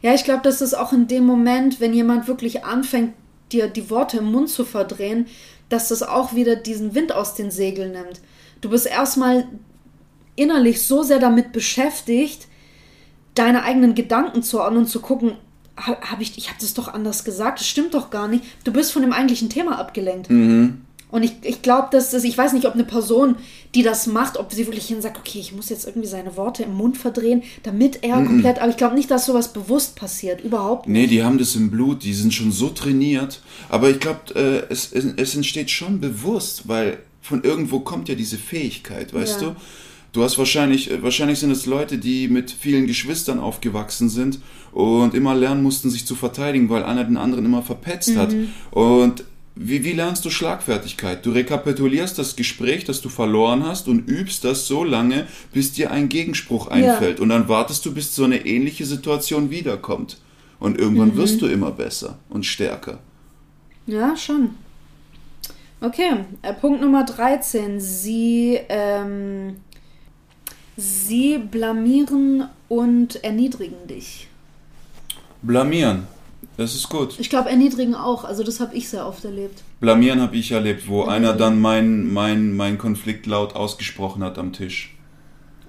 Ja, ich glaube, dass das auch in dem Moment, wenn jemand wirklich anfängt, dir die Worte im Mund zu verdrehen, dass das auch wieder diesen Wind aus den Segeln nimmt. Du bist erstmal innerlich so sehr damit beschäftigt, deine eigenen Gedanken zu ordnen und zu gucken, ha- hab ich, ich habe das doch anders gesagt, das stimmt doch gar nicht. Du bist von dem eigentlichen Thema abgelenkt. Und ich, ich glaube, dass das, ich weiß nicht, ob eine Person, die das macht, ob sie wirklich hin sagt, okay, ich muss jetzt irgendwie seine Worte im Mund verdrehen, damit er komplett, aber ich glaube nicht, dass sowas bewusst passiert, überhaupt nicht. Nee, die haben das im Blut, die sind schon so trainiert. Aber ich glaube, äh, es, es, entsteht schon bewusst, weil von irgendwo kommt ja diese Fähigkeit, weißt Ja. du? Du hast wahrscheinlich, äh, wahrscheinlich sind es Leute, die mit vielen Geschwistern aufgewachsen sind und immer lernen mussten, sich zu verteidigen, weil einer den anderen immer verpetzt hat. Und wie, wie lernst du Schlagfertigkeit? Du rekapitulierst das Gespräch, das du verloren hast und übst das so lange, bis dir ein Gegenspruch einfällt. Und dann wartest du, bis so eine ähnliche Situation wiederkommt. Und irgendwann wirst du immer besser und stärker. Ja, schon. Okay, äh, Punkt Nummer 13. Sie, ähm, sie blamieren und erniedrigen dich. Blamieren, das ist gut. Ich glaube, erniedrigen auch. Also das habe ich sehr oft erlebt. Blamieren habe ich erlebt, wo einer dann mein, mein, mein Konflikt laut ausgesprochen hat am Tisch.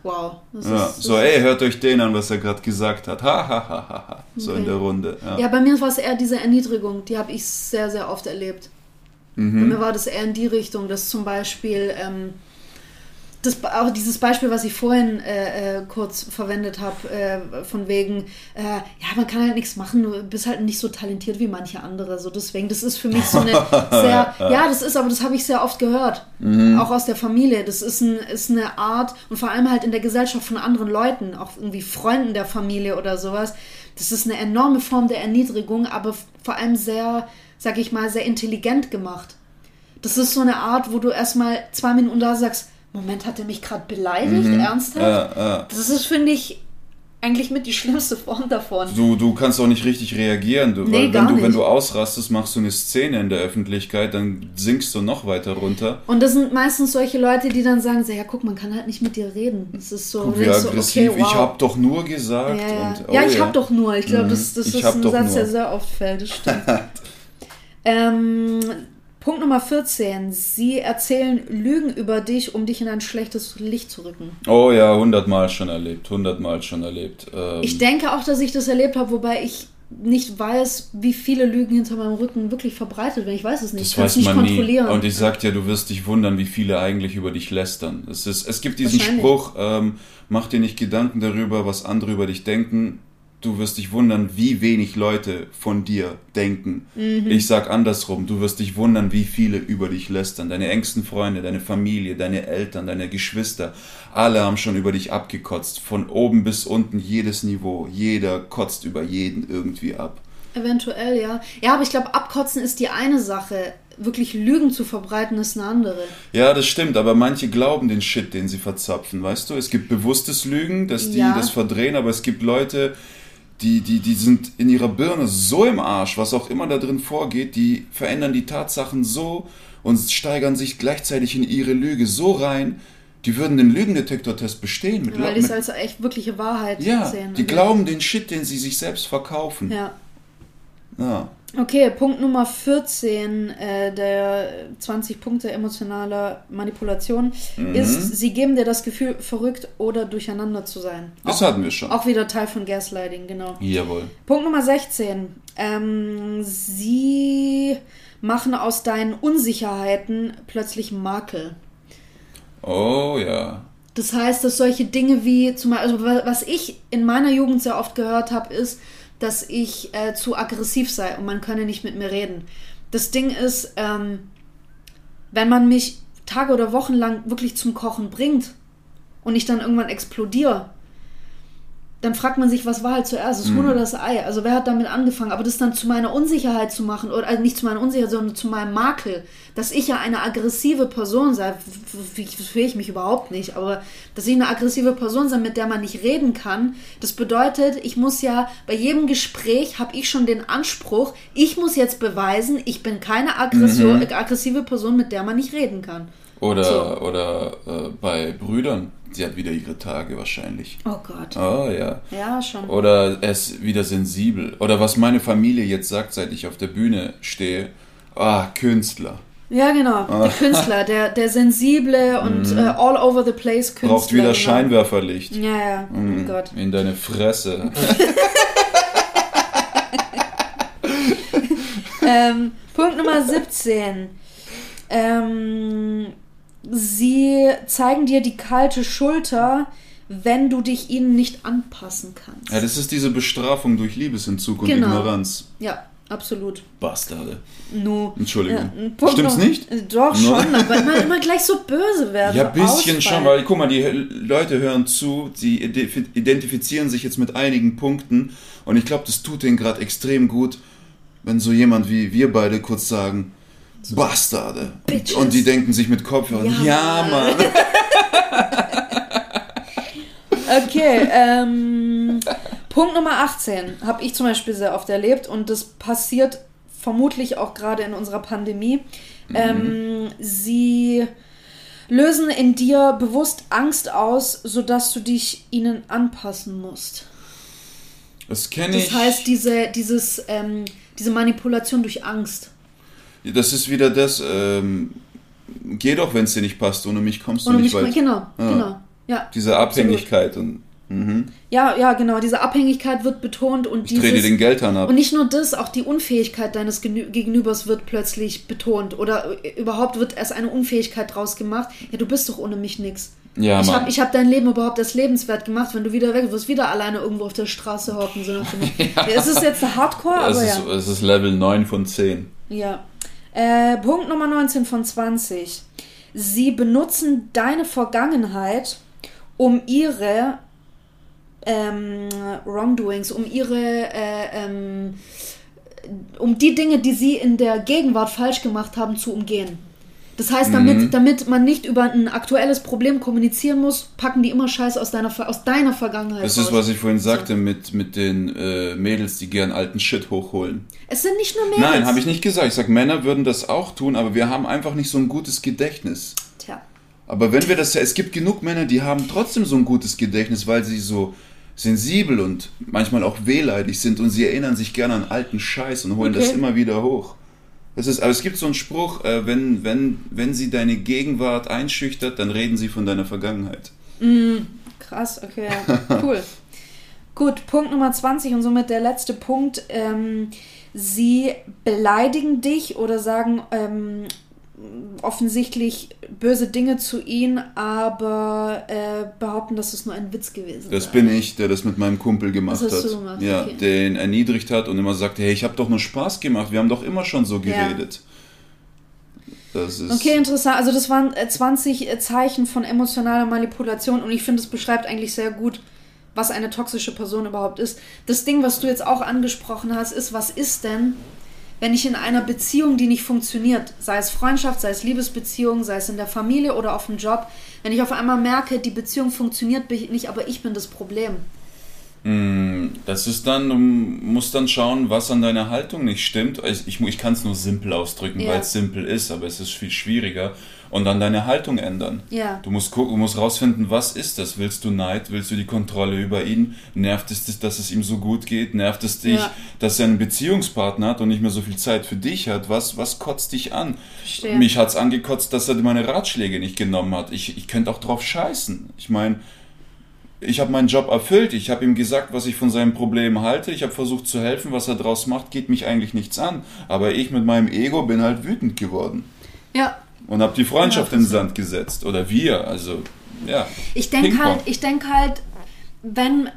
Wow. Das Ja, ist, so, ey, hört euch den an, was er gerade gesagt hat. Ha, ha, ha, ha, ha. So in Okay. der Runde. Ja. Ja, bei mir war es eher diese Erniedrigung. Die habe ich sehr, sehr oft erlebt. Mhm. Bei mir war das eher in die Richtung, dass zum Beispiel ähm, das, auch dieses Beispiel, was ich vorhin äh, äh, kurz verwendet habe, äh, von wegen, äh, ja, man kann halt nichts machen, du bist halt nicht so talentiert wie manche andere. So deswegen, das ist für mich so eine <laughs> sehr, ja, das ist, aber das habe ich sehr oft gehört, auch aus der Familie. Das ist, ein, ist eine Art und vor allem halt in der Gesellschaft von anderen Leuten, auch irgendwie Freunden der Familie oder sowas. Das ist eine enorme Form der Erniedrigung, aber vor allem sehr, sag ich mal, sehr intelligent gemacht. Das ist so eine Art, wo du erstmal zwei Minuten da sagst, Moment, hat er mich gerade beleidigt? Ernsthaft? Ja, ja. Das ist, finde ich, eigentlich mit die schlimmste Form davon. Du, du kannst auch nicht richtig reagieren, du, Nee, weil wenn du, wenn nicht. du ausrastest, machst du eine Szene in der Öffentlichkeit, dann sinkst du noch weiter runter. Und das sind meistens solche Leute, die dann sagen, so, ja, guck, man kann halt nicht mit dir reden. Das ist so, Guck, wie denkst so, aggressiv. okay, wow. Ich hab doch nur gesagt. ja, ja. Und, oh ja, ich hab doch nur. Ich glaube, Mhm. das, das ist ein Satz, der nur. sehr oft fällt. Das stimmt. <laughs> ähm, Punkt Nummer 14. Sie erzählen Lügen über dich, um dich in ein schlechtes Licht zu rücken. Oh ja, hundertmal schon erlebt, hundertmal schon erlebt. Ähm, Ich denke auch, dass ich das erlebt habe, wobei ich nicht weiß, wie viele Lügen hinter meinem Rücken wirklich verbreitet werden. Ich weiß es nicht. Das ich kann es weiß nicht man nie. kontrollieren. Und ich sag dir, du wirst dich wundern, wie viele eigentlich über dich lästern. Es, ist, es gibt diesen. Spruch, ähm, mach dir nicht Gedanken darüber, was andere über dich denken. Du wirst dich wundern, wie wenig Leute von dir denken. Mhm. Ich sag andersrum, du wirst dich wundern, wie viele über dich lästern. Deine engsten Freunde, deine Familie, deine Eltern, deine Geschwister, alle haben schon über dich abgekotzt. Von oben bis unten, jedes Niveau. Jeder kotzt über jeden irgendwie ab. Eventuell, ja. Ja, aber ich glaube, abkotzen ist die eine Sache. Wirklich Lügen zu verbreiten ist eine andere. Ja, das stimmt, aber manche glauben den Shit, den sie verzapfen, weißt du? Es gibt bewusstes Lügen, dass die Ja. das verdrehen, aber es gibt Leute, die, die, die sind in ihrer Birne so im Arsch, was auch immer da drin vorgeht, die verändern die Tatsachen so und steigern sich gleichzeitig in ihre Lüge so rein, die würden den Lügendetektortest bestehen. Mit, Weil die es als echt wirkliche Wahrheit ja, sehen. die glauben den Shit, den sie sich selbst verkaufen. Ja. Ja. Okay, Punkt Nummer 14 äh, der 20 Punkte emotionaler Manipulation Mhm. ist, sie geben dir das Gefühl, verrückt oder durcheinander zu sein. Das auch, hatten wir schon. auch wieder Teil von Gaslighting, genau. Jawohl. Punkt Nummer 16. Ähm, sie machen aus deinen Unsicherheiten plötzlich Makel. Oh ja. Das heißt, dass solche Dinge wie, zum Beispiel, also wa- was ich in meiner Jugend sehr oft gehört habe, ist, dass ich äh, zu aggressiv sei und man könne nicht mit mir reden. Das Ding ist, ähm, wenn man mich Tage oder Wochen lang wirklich zum Kochen bringt und ich dann irgendwann explodiere, dann fragt man sich, was war halt zuerst, das Huhn oder das Ei? Also wer hat damit angefangen? Aber das dann zu meiner Unsicherheit zu machen, oder also nicht zu meiner Unsicherheit, sondern zu meinem Makel, dass ich ja eine aggressive Person sei, fühle ich mich überhaupt nicht, aber dass ich eine aggressive Person sei, mit der man nicht reden kann, das bedeutet, ich muss ja bei jedem Gespräch habe ich schon den Anspruch, ich muss jetzt beweisen, ich bin keine Aggression, aggressive Person, mit der man nicht reden kann. Oder, So. oder äh, bei Brüdern. Sie hat wieder ihre Tage wahrscheinlich. Oh Gott. Oh ja. Ja, schon. Oder er ist wieder sensibel. Oder was meine Familie jetzt sagt, seit ich auf der Bühne stehe. Ah, Künstler. Ja, genau. Der Künstler, der, der sensible und äh, all over the place Künstler. Mhm. Braucht wieder genau. Scheinwerferlicht. Ja, ja. Oh Gott. In deine Fresse. <laughs> Ähm, Punkt Nummer 17. Ähm, sie zeigen dir die kalte Schulter, wenn du dich ihnen nicht anpassen kannst. Ja, das ist diese Bestrafung durch Liebesentzug und Genau. Ignoranz. Ja, absolut. Bastarde. No. Entschuldigung. Ja, Stimmt's noch- nicht? Doch, No. schon, aber immer, <laughs> immer gleich so böse werden. Ja, ein bisschen ausfallen. schon, weil guck mal, die Leute hören zu, sie ide- identifizieren sich jetzt mit einigen Punkten und ich glaube, das tut denen gerade extrem gut, wenn so jemand wie wir beide kurz sagen, Bastarde. Bitches. Und die denken sich mit Kopfhörern, Ja, ja, Mann. <laughs> Okay, ähm, Punkt Nummer 18 habe ich zum Beispiel sehr oft erlebt und das passiert vermutlich auch gerade in unserer Pandemie. Ähm, sie lösen in dir bewusst Angst aus, sodass du dich ihnen anpassen musst. Das kenne ich. Das heißt, diese, dieses, ähm, diese Manipulation durch Angst. Das ist wieder das, ähm, geh doch, wenn es dir nicht passt, ohne mich kommst du Und nicht mich, weit. genau, genau. Ja, Diese absolut. Abhängigkeit und mhm. Ja, ja, genau. Diese Abhängigkeit wird betont und ich dreh dir dieses, den Geldhahn ab. Und nicht nur das, auch die Unfähigkeit deines Genü Gegenübers wird plötzlich betont oder äh, überhaupt wird erst eine Unfähigkeit draus gemacht. Ja, du bist doch ohne mich nix. Ja, ich habe hab dein Leben überhaupt erst lebenswert gemacht, wenn du wieder weg wirst, wieder alleine irgendwo auf der Straße hocken. So Motto. <laughs> ja. Es ist jetzt Hardcore, es, aber ist, ja. es ist Level 9 von 10. ja. Äh, Punkt Nummer 19 von 20. Sie benutzen deine Vergangenheit, um ihre ähm, Wrongdoings, um ihre, äh, ähm, um die Dinge, die sie in der Gegenwart falsch gemacht haben, zu umgehen. Das heißt, damit, Mhm. damit man nicht über ein aktuelles Problem kommunizieren muss, packen die immer Scheiß aus deiner, aus deiner Vergangenheit Das ist, raus. was ich vorhin sagte mit, mit den äh, Mädels, die gern alten Shit hochholen. Es sind nicht nur Mädels. Nein, habe ich nicht gesagt. Ich sag, Männer würden das auch tun, aber wir haben einfach nicht so ein gutes Gedächtnis. Tja. Aber wenn wir das ja, es gibt genug Männer, die haben trotzdem so ein gutes Gedächtnis, weil sie so sensibel und manchmal auch wehleidig sind und sie erinnern sich gerne an alten Scheiß und holen das Okay. immer wieder hoch. Das ist, aber es gibt so einen Spruch, äh, wenn, wenn, wenn sie deine Gegenwart einschüchtert, dann reden sie von deiner Vergangenheit. Krass, okay, <laughs> cool. Gut, Punkt Nummer 20 und somit der letzte Punkt. Ähm, sie beleidigen dich oder sagen ähm, offensichtlich böse Dinge zu ihnen, aber äh, behaupten, dass es nur ein Witz gewesen Das bin ich, der das mit meinem Kumpel gemacht Das hast hat. du gemacht, ja, okay. den erniedrigt hat und immer sagte, hey, ich habe doch nur Spaß gemacht, wir haben doch immer schon so Ja. geredet. Das ist Okay, interessant. Also das waren äh, 20 äh, Zeichen von emotionaler Manipulation und ich finde, es beschreibt eigentlich sehr gut, was eine toxische Person überhaupt ist. Das Ding, was du jetzt auch angesprochen hast, ist, was ist denn, wenn ich in einer Beziehung, die nicht funktioniert, sei es Freundschaft, sei es Liebesbeziehung, sei es in der Familie oder auf dem Job, wenn ich auf einmal merke, die Beziehung funktioniert nicht, aber ich bin das Problem. Mm, das ist dann, du musst dann schauen, was an deiner Haltung nicht stimmt. Ich, ich kann es nur simpel ausdrücken, ja. weil es simpel ist, aber es ist viel schwieriger. Und dann deine Haltung ändern. Ja. Du musst gucken, du musst rausfinden, was ist das? Willst du Neid? Willst du die Kontrolle über ihn? Nervt es dich, dass es ihm so gut geht? Nervt es dich, ja. dass er einen Beziehungspartner hat und nicht mehr so viel Zeit für dich hat? Was, was kotzt dich an? Verstehe. Mich hat es angekotzt, dass er meine Ratschläge nicht genommen hat. Ich, ich könnte auch drauf scheißen. Ich meine, ich habe meinen Job erfüllt, ich habe ihm gesagt, was ich von seinem Problem halte, ich habe versucht zu helfen, was er draus macht, geht mich eigentlich nichts an. Aber ich mit meinem Ego bin halt wütend geworden. Ja. Und habe die Freundschaft ja, in den Sand gesetzt. Oder wir, also ja. Ich denke halt, ich denke halt, wenn,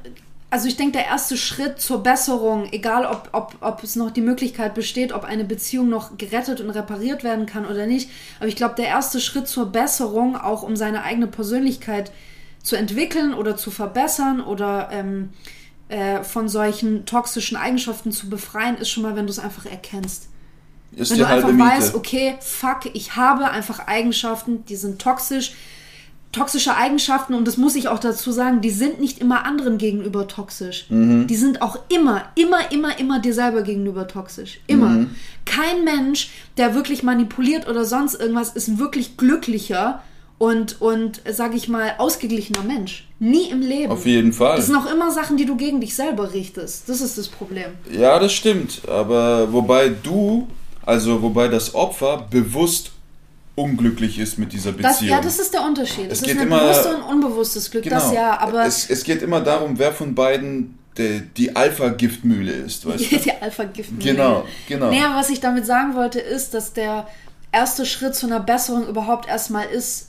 also ich denke, der erste Schritt zur Besserung, egal ob, ob, ob es noch die Möglichkeit besteht, ob eine Beziehung noch gerettet und repariert werden kann oder nicht, aber ich glaube, der erste Schritt zur Besserung, auch um seine eigene Persönlichkeit zu entwickeln oder zu verbessern oder ähm, äh, von solchen toxischen Eigenschaften zu befreien, ist schon mal, wenn du es einfach erkennst. Ist wenn du einfach Miete. weißt, okay, fuck, ich habe einfach Eigenschaften, die sind toxisch. Toxische Eigenschaften, und das muss ich auch dazu sagen, die sind nicht immer anderen gegenüber toxisch. Mhm. Die sind auch immer, immer, immer, immer dir selber gegenüber toxisch. Immer. Mhm. Kein Mensch, der wirklich manipuliert oder sonst irgendwas, ist wirklich glücklicher, und, und sage ich mal, ausgeglichener Mensch. Nie im Leben. Auf jeden Fall. Das sind auch immer Sachen, die du gegen dich selber richtest. Das ist das Problem. Ja, das stimmt. Aber wobei du, also wobei das Opfer bewusst unglücklich ist mit dieser Beziehung. Das, ja, das ist der Unterschied. Es, es geht ist ein bewusstes und unbewusstes Glück, genau. das ja, aber... Es, es geht immer darum, wer von beiden die, die Alpha-Giftmühle ist, weißt <laughs> du? die Alpha-Giftmühle. Genau, genau. Naja, was ich damit sagen wollte, ist, dass der erste Schritt zu einer Besserung überhaupt erstmal ist,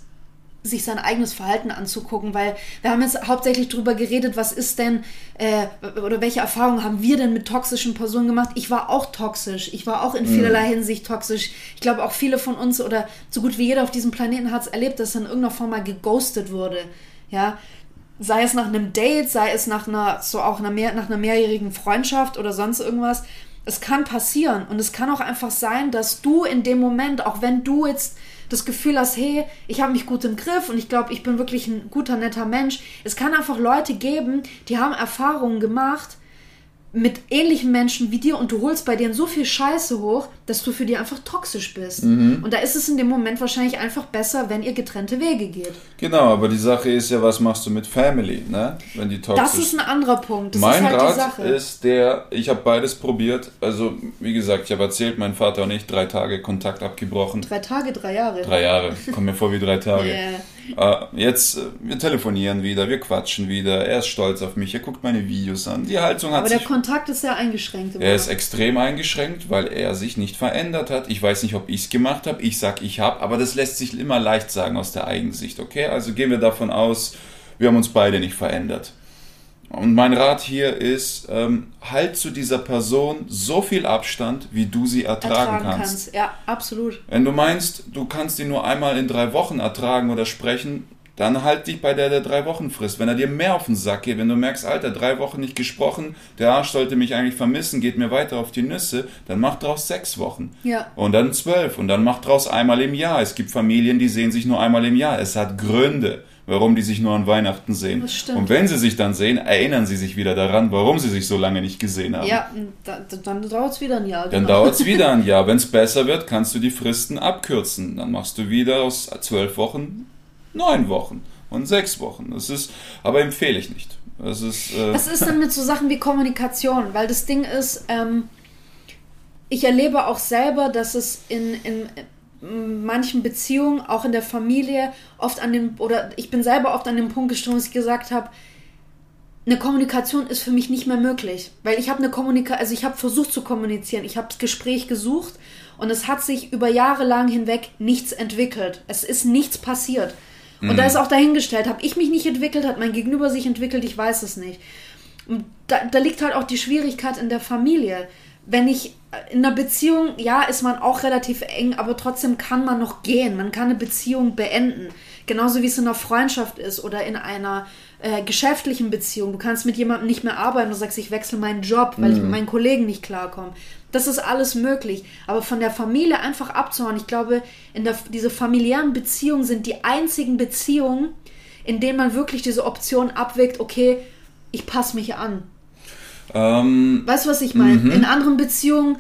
sich sein eigenes Verhalten anzugucken, weil wir haben jetzt hauptsächlich darüber geredet, was ist denn äh, oder welche Erfahrungen haben wir denn mit toxischen Personen gemacht. Ich war auch toxisch, ich war auch in mhm. vielerlei Hinsicht toxisch. Ich glaube auch viele von uns oder so gut wie jeder auf diesem Planeten hat es erlebt, dass er in irgendeiner Form mal geghostet wurde. Ja, sei es nach einem Date, sei es nach einer so auch einer mehr, nach einer mehrjährigen Freundschaft oder sonst irgendwas. Es kann passieren und es kann auch einfach sein, dass du in dem Moment, auch wenn du jetzt das Gefühl hast, hey, ich habe mich gut im Griff und ich glaube, ich bin wirklich ein guter, netter Mensch. Es kann einfach Leute geben, die haben Erfahrungen gemacht, mit ähnlichen Menschen wie dir und du holst bei denen so viel Scheiße hoch, dass du für die einfach toxisch bist. Mhm. Und da ist es in dem Moment wahrscheinlich einfach besser, wenn ihr getrennte Wege geht. Genau, aber die Sache ist ja, was machst du mit Family, ne? Wenn die toxisch Das ist ein anderer Punkt. Das mein ist halt Rat ist der, ich habe beides probiert. Also, wie gesagt, ich habe erzählt, mein Vater und ich drei Tage Kontakt abgebrochen. Drei Tage, drei Jahre. Drei Jahre. Kommt mir vor wie drei Tage. <laughs> yeah. Äh, jetzt, wir telefonieren wieder, wir quatschen wieder. Er ist stolz auf mich, er guckt meine Videos an. Die Haltung hat Aber der Kontakt ist sehr eingeschränkt. Er ist extrem eingeschränkt, weil er sich nicht verändert hat. Ich weiß nicht, ob ich es gemacht habe. Ich sag, ich habe, aber das lässt sich immer leicht sagen aus der Eigensicht. Okay, also gehen wir davon aus, wir haben uns beide nicht verändert. Und mein Rat hier ist, ähm, halt zu dieser Person so viel Abstand, wie du sie ertragen, ertragen kannst. kannst. Ja, absolut. Wenn du meinst, du kannst ihn nur einmal in drei Wochen ertragen oder sprechen, dann halt dich bei der, der drei Wochen frisst. Wenn er dir mehr auf den Sack geht, wenn du merkst, Alter, drei Wochen nicht gesprochen, der Arsch sollte mich eigentlich vermissen, geht mir weiter auf die Nüsse, dann mach draus sechs Wochen. Ja. Und dann zwölf. Und dann mach draus einmal im Jahr. Es gibt Familien, die sehen sich nur einmal im Jahr. Es hat Gründe warum die sich nur an Weihnachten sehen. Und wenn sie sich dann sehen, erinnern sie sich wieder daran, warum sie sich so lange nicht gesehen haben. Ja, da, dann dauert es wieder ein Jahr. Dann genau. dauert es wieder ein <laughs> Jahr. Wenn es besser wird, kannst du die Fristen abkürzen. Dann machst du wieder aus zwölf Wochen neun Wochen und sechs Wochen. Das ist, aber empfehle ich nicht. Das ist, äh Was ist denn mit so Sachen wie Kommunikation? Weil das Ding ist, ähm, ich erlebe auch selber, dass es in, in manchen Beziehungen, auch in der Familie, oft an dem, oder ich bin selber oft an dem Punkt gestoßen, dass ich gesagt habe, eine Kommunikation ist für mich nicht mehr möglich, weil ich habe eine Kommunikation, also ich habe versucht zu kommunizieren, ich habe das Gespräch gesucht und es hat sich über Jahre lang hinweg nichts entwickelt. Es ist nichts passiert. Und mhm. da ist auch dahingestellt, habe ich mich nicht entwickelt, hat mein Gegenüber sich entwickelt, ich weiß es nicht. Und da, da liegt halt auch die Schwierigkeit in der Familie wenn ich in einer Beziehung, ja, ist man auch relativ eng, aber trotzdem kann man noch gehen. Man kann eine Beziehung beenden. Genauso wie es in einer Freundschaft ist oder in einer äh, geschäftlichen Beziehung. Du kannst mit jemandem nicht mehr arbeiten. Du sagst, ich wechsle meinen Job, weil mhm. ich mit meinen Kollegen nicht klarkomme. Das ist alles möglich. Aber von der Familie einfach abzuhauen, ich glaube, in der, diese familiären Beziehungen sind die einzigen Beziehungen, in denen man wirklich diese Option abwägt, okay, ich passe mich an. Ähm, weißt du, was ich meine? Mhm. In anderen Beziehungen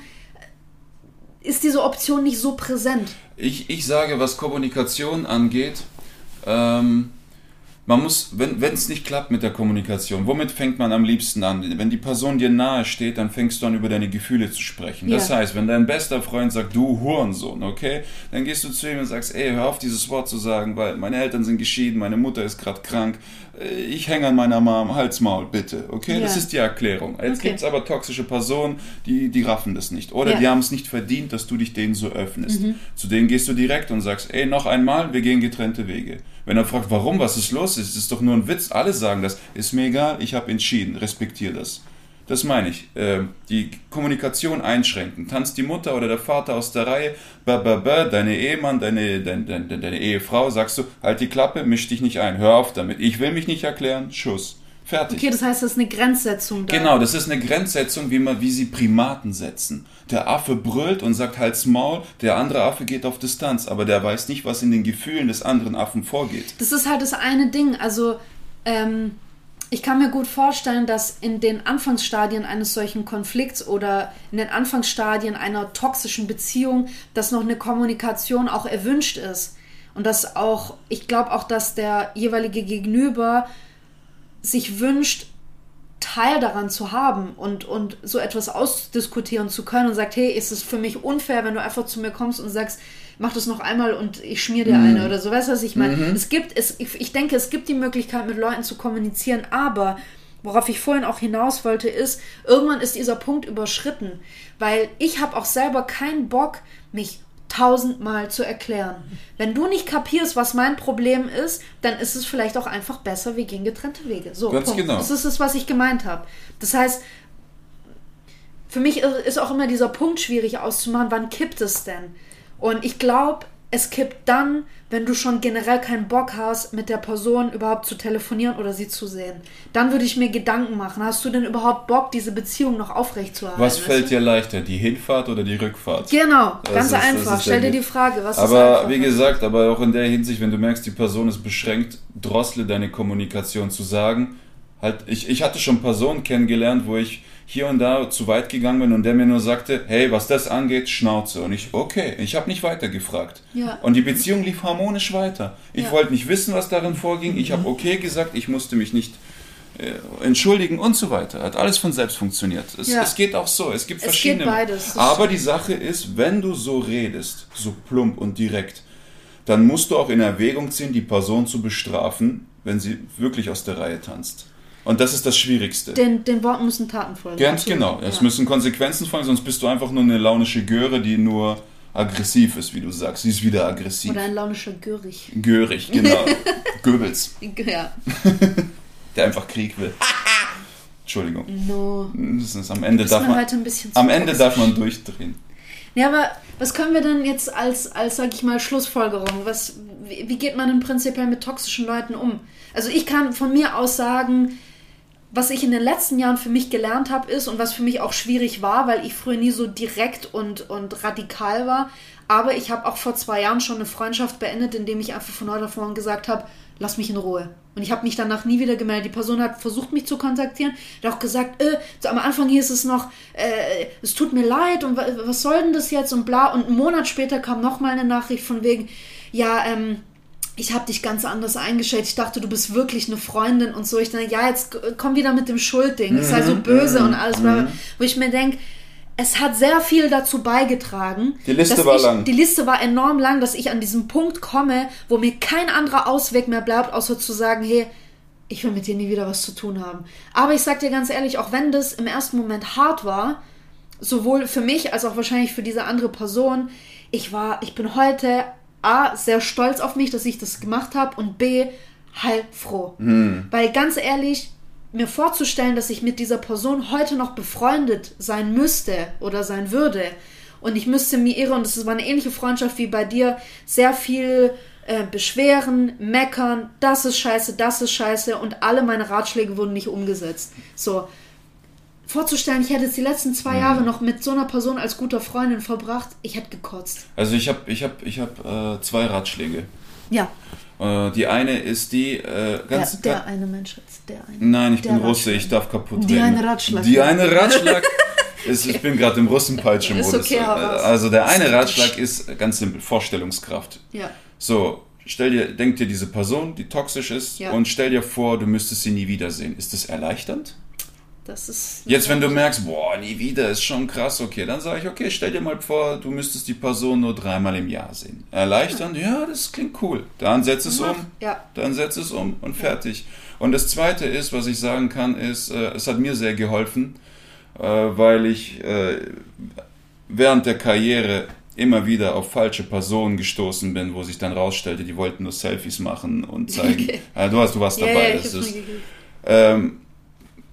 ist diese Option nicht so präsent. Ich, ich sage, was Kommunikation angeht, ähm, man muss, wenn es nicht klappt mit der Kommunikation, womit fängt man am liebsten an? Wenn die Person dir nahe steht, dann fängst du an, über deine Gefühle zu sprechen. Ja. Das heißt, wenn dein bester Freund sagt, du Hurensohn, okay, dann gehst du zu ihm und sagst, ey, hör auf, dieses Wort zu sagen, weil meine Eltern sind geschieden, meine Mutter ist gerade krank, äh, ich hänge an meiner Mom, Halsmaul, bitte, okay? Ja. Das ist die Erklärung. Jetzt okay. gibt es aber toxische Personen, die, die raffen das nicht. Oder ja. die haben es nicht verdient, dass du dich denen so öffnest. Mhm. Zu denen gehst du direkt und sagst, ey, noch einmal, wir gehen getrennte Wege. Wenn er fragt, warum, was ist los, ist es doch nur ein Witz. Alle sagen das. Ist mir egal, ich habe entschieden, respektiere das. Das meine ich. Äh, die Kommunikation einschränken. Tanzt die Mutter oder der Vater aus der Reihe, ba, ba, ba, deine Ehemann, deine, deine, deine, deine Ehefrau, sagst du, halt die Klappe, misch dich nicht ein, hör auf damit. Ich will mich nicht erklären, Schuss. Fertig. Okay, das heißt, das ist eine Grenzsetzung da. Genau, das ist eine Grenzsetzung, wie, man, wie sie Primaten setzen. Der Affe brüllt und sagt Halt's Maul, der andere Affe geht auf Distanz, aber der weiß nicht, was in den Gefühlen des anderen Affen vorgeht. Das ist halt das eine Ding. Also, ähm, ich kann mir gut vorstellen, dass in den Anfangsstadien eines solchen Konflikts oder in den Anfangsstadien einer toxischen Beziehung, dass noch eine Kommunikation auch erwünscht ist. Und dass auch, ich glaube auch, dass der jeweilige Gegenüber sich wünscht, Teil daran zu haben und, und so etwas ausdiskutieren zu können und sagt, hey, ist es für mich unfair, wenn du einfach zu mir kommst und sagst, mach das noch einmal und ich schmier dir mhm. eine oder so. Weißt du, was ich meine? Mhm. Es gibt, es, ich, ich denke, es gibt die Möglichkeit, mit Leuten zu kommunizieren, aber worauf ich vorhin auch hinaus wollte, ist, irgendwann ist dieser Punkt überschritten, weil ich habe auch selber keinen Bock, mich tausendmal zu erklären. Wenn du nicht kapierst, was mein Problem ist, dann ist es vielleicht auch einfach besser, wir gehen getrennte Wege. So, Ganz Punkt. genau. Das ist es, was ich gemeint habe. Das heißt, für mich ist auch immer dieser Punkt schwierig auszumachen, wann kippt es denn? Und ich glaube, es kippt dann, wenn du schon generell keinen Bock hast, mit der Person überhaupt zu telefonieren oder sie zu sehen. Dann würde ich mir Gedanken machen. Hast du denn überhaupt Bock, diese Beziehung noch aufrechtzuerhalten? Was fällt dir leichter, die Hinfahrt oder die Rückfahrt? Genau, das ganz ist, einfach. Stell dir die Frage, was aber, ist wie gesagt, aber auch in der Hinsicht, wenn du merkst, die Person ist beschränkt, drossle deine Kommunikation zu sagen. Halt, ich, ich hatte schon Personen kennengelernt, wo ich hier und da zu weit gegangen bin und der mir nur sagte, hey, was das angeht, Schnauze. Und ich, okay, ich habe nicht weiter gefragt. Ja. Und die Beziehung lief harmonisch weiter. Ich ja. wollte nicht wissen, was darin vorging. Ich habe mhm. okay gesagt, ich musste mich nicht äh, entschuldigen und so weiter. Hat alles von selbst funktioniert. Es, ja. es geht auch so. Es gibt es verschiedene. Geht beides. Aber die Sache ist, wenn du so redest, so plump und direkt, dann musst du auch in Erwägung ziehen, die Person zu bestrafen, wenn sie wirklich aus der Reihe tanzt. Und das ist das Schwierigste. Den, den Worten müssen Taten folgen. Ganz genau. Es müssen Konsequenzen folgen, sonst bist du einfach nur eine launische Göre, die nur aggressiv ist, wie du sagst. Sie ist wieder aggressiv. Oder ein launischer Görig. Görig, genau. <laughs> Goebbels. Ja. <laughs> Der einfach Krieg will. <laughs> Entschuldigung. No. Das ist, am Ende darf man, am Ende darf man durchdrehen. Ja, aber was können wir denn jetzt als, als sag ich mal, Schlussfolgerung? Was, wie, wie geht man denn prinzipiell mit toxischen Leuten um? Also ich kann von mir aus sagen, was ich in den letzten Jahren für mich gelernt habe, ist und was für mich auch schwierig war, weil ich früher nie so direkt und, und radikal war. Aber ich habe auch vor zwei Jahren schon eine Freundschaft beendet, indem ich einfach von heute auf morgen gesagt habe, lass mich in Ruhe. Und ich habe mich danach nie wieder gemeldet. Die Person hat versucht, mich zu kontaktieren, hat auch gesagt, äh, so am Anfang hieß es noch, äh, es tut mir leid und was soll denn das jetzt und bla. Und einen Monat später kam nochmal eine Nachricht von wegen, ja, ähm, ich habe dich ganz anders eingestellt. Ich dachte, du bist wirklich eine Freundin und so. Ich dachte, ja, jetzt komm wieder mit dem Schuldding. Mhm. Sei so böse mhm. und alles. Mhm. Wo ich mir denke, es hat sehr viel dazu beigetragen. Die Liste war ich, lang. Die Liste war enorm lang, dass ich an diesem Punkt komme, wo mir kein anderer Ausweg mehr bleibt, außer zu sagen, hey, ich will mit dir nie wieder was zu tun haben. Aber ich sag dir ganz ehrlich, auch wenn das im ersten Moment hart war, sowohl für mich als auch wahrscheinlich für diese andere Person, ich war, ich bin heute A, sehr stolz auf mich, dass ich das gemacht habe und B, heilfroh. Mhm. Weil ganz ehrlich, mir vorzustellen, dass ich mit dieser Person heute noch befreundet sein müsste oder sein würde und ich müsste mir irre, und das war eine ähnliche Freundschaft wie bei dir, sehr viel äh, beschweren, meckern, das ist scheiße, das ist scheiße und alle meine Ratschläge wurden nicht umgesetzt. So, vorzustellen, ich hätte jetzt die letzten zwei mhm. Jahre noch mit so einer Person als guter Freundin verbracht, ich hätte gekotzt. Also ich habe ich hab, ich hab, äh, zwei Ratschläge. Ja. Äh, die eine ist die äh, ganz. Der, der eine Mensch jetzt, der eine. Nein, ich bin Russe, ich darf kaputt Die reden. eine Ratschlag. Die eine Ratschlag. <laughs> ist, ich bin gerade im Russenpeitsche-Modus. Ist okay, raus. also der eine Ratschlag ist ganz simpel, Vorstellungskraft. Ja. So, stell dir, denk dir diese Person, die toxisch ist, Ja. und stell dir vor, du müsstest sie nie wiedersehen. Ist das erleichternd? Das ist. Jetzt, wenn du merkst, boah, nie wieder, ist schon krass, okay, dann sage ich, okay, stell dir mal vor, du müsstest die Person nur dreimal im Jahr sehen. Erleichternd, ja, das klingt cool. Dann setz es um, Ja. dann setz es um und fertig. Und das Zweite ist, was ich sagen kann, ist, äh, es hat mir sehr geholfen, äh, weil ich äh, während der Karriere immer wieder auf falsche Personen gestoßen bin, wo sich dann rausstellte, die wollten nur Selfies machen und <laughs> zeigen. Okay. Du, hast, du warst Ja, dabei. ja, ich das ist, ähm,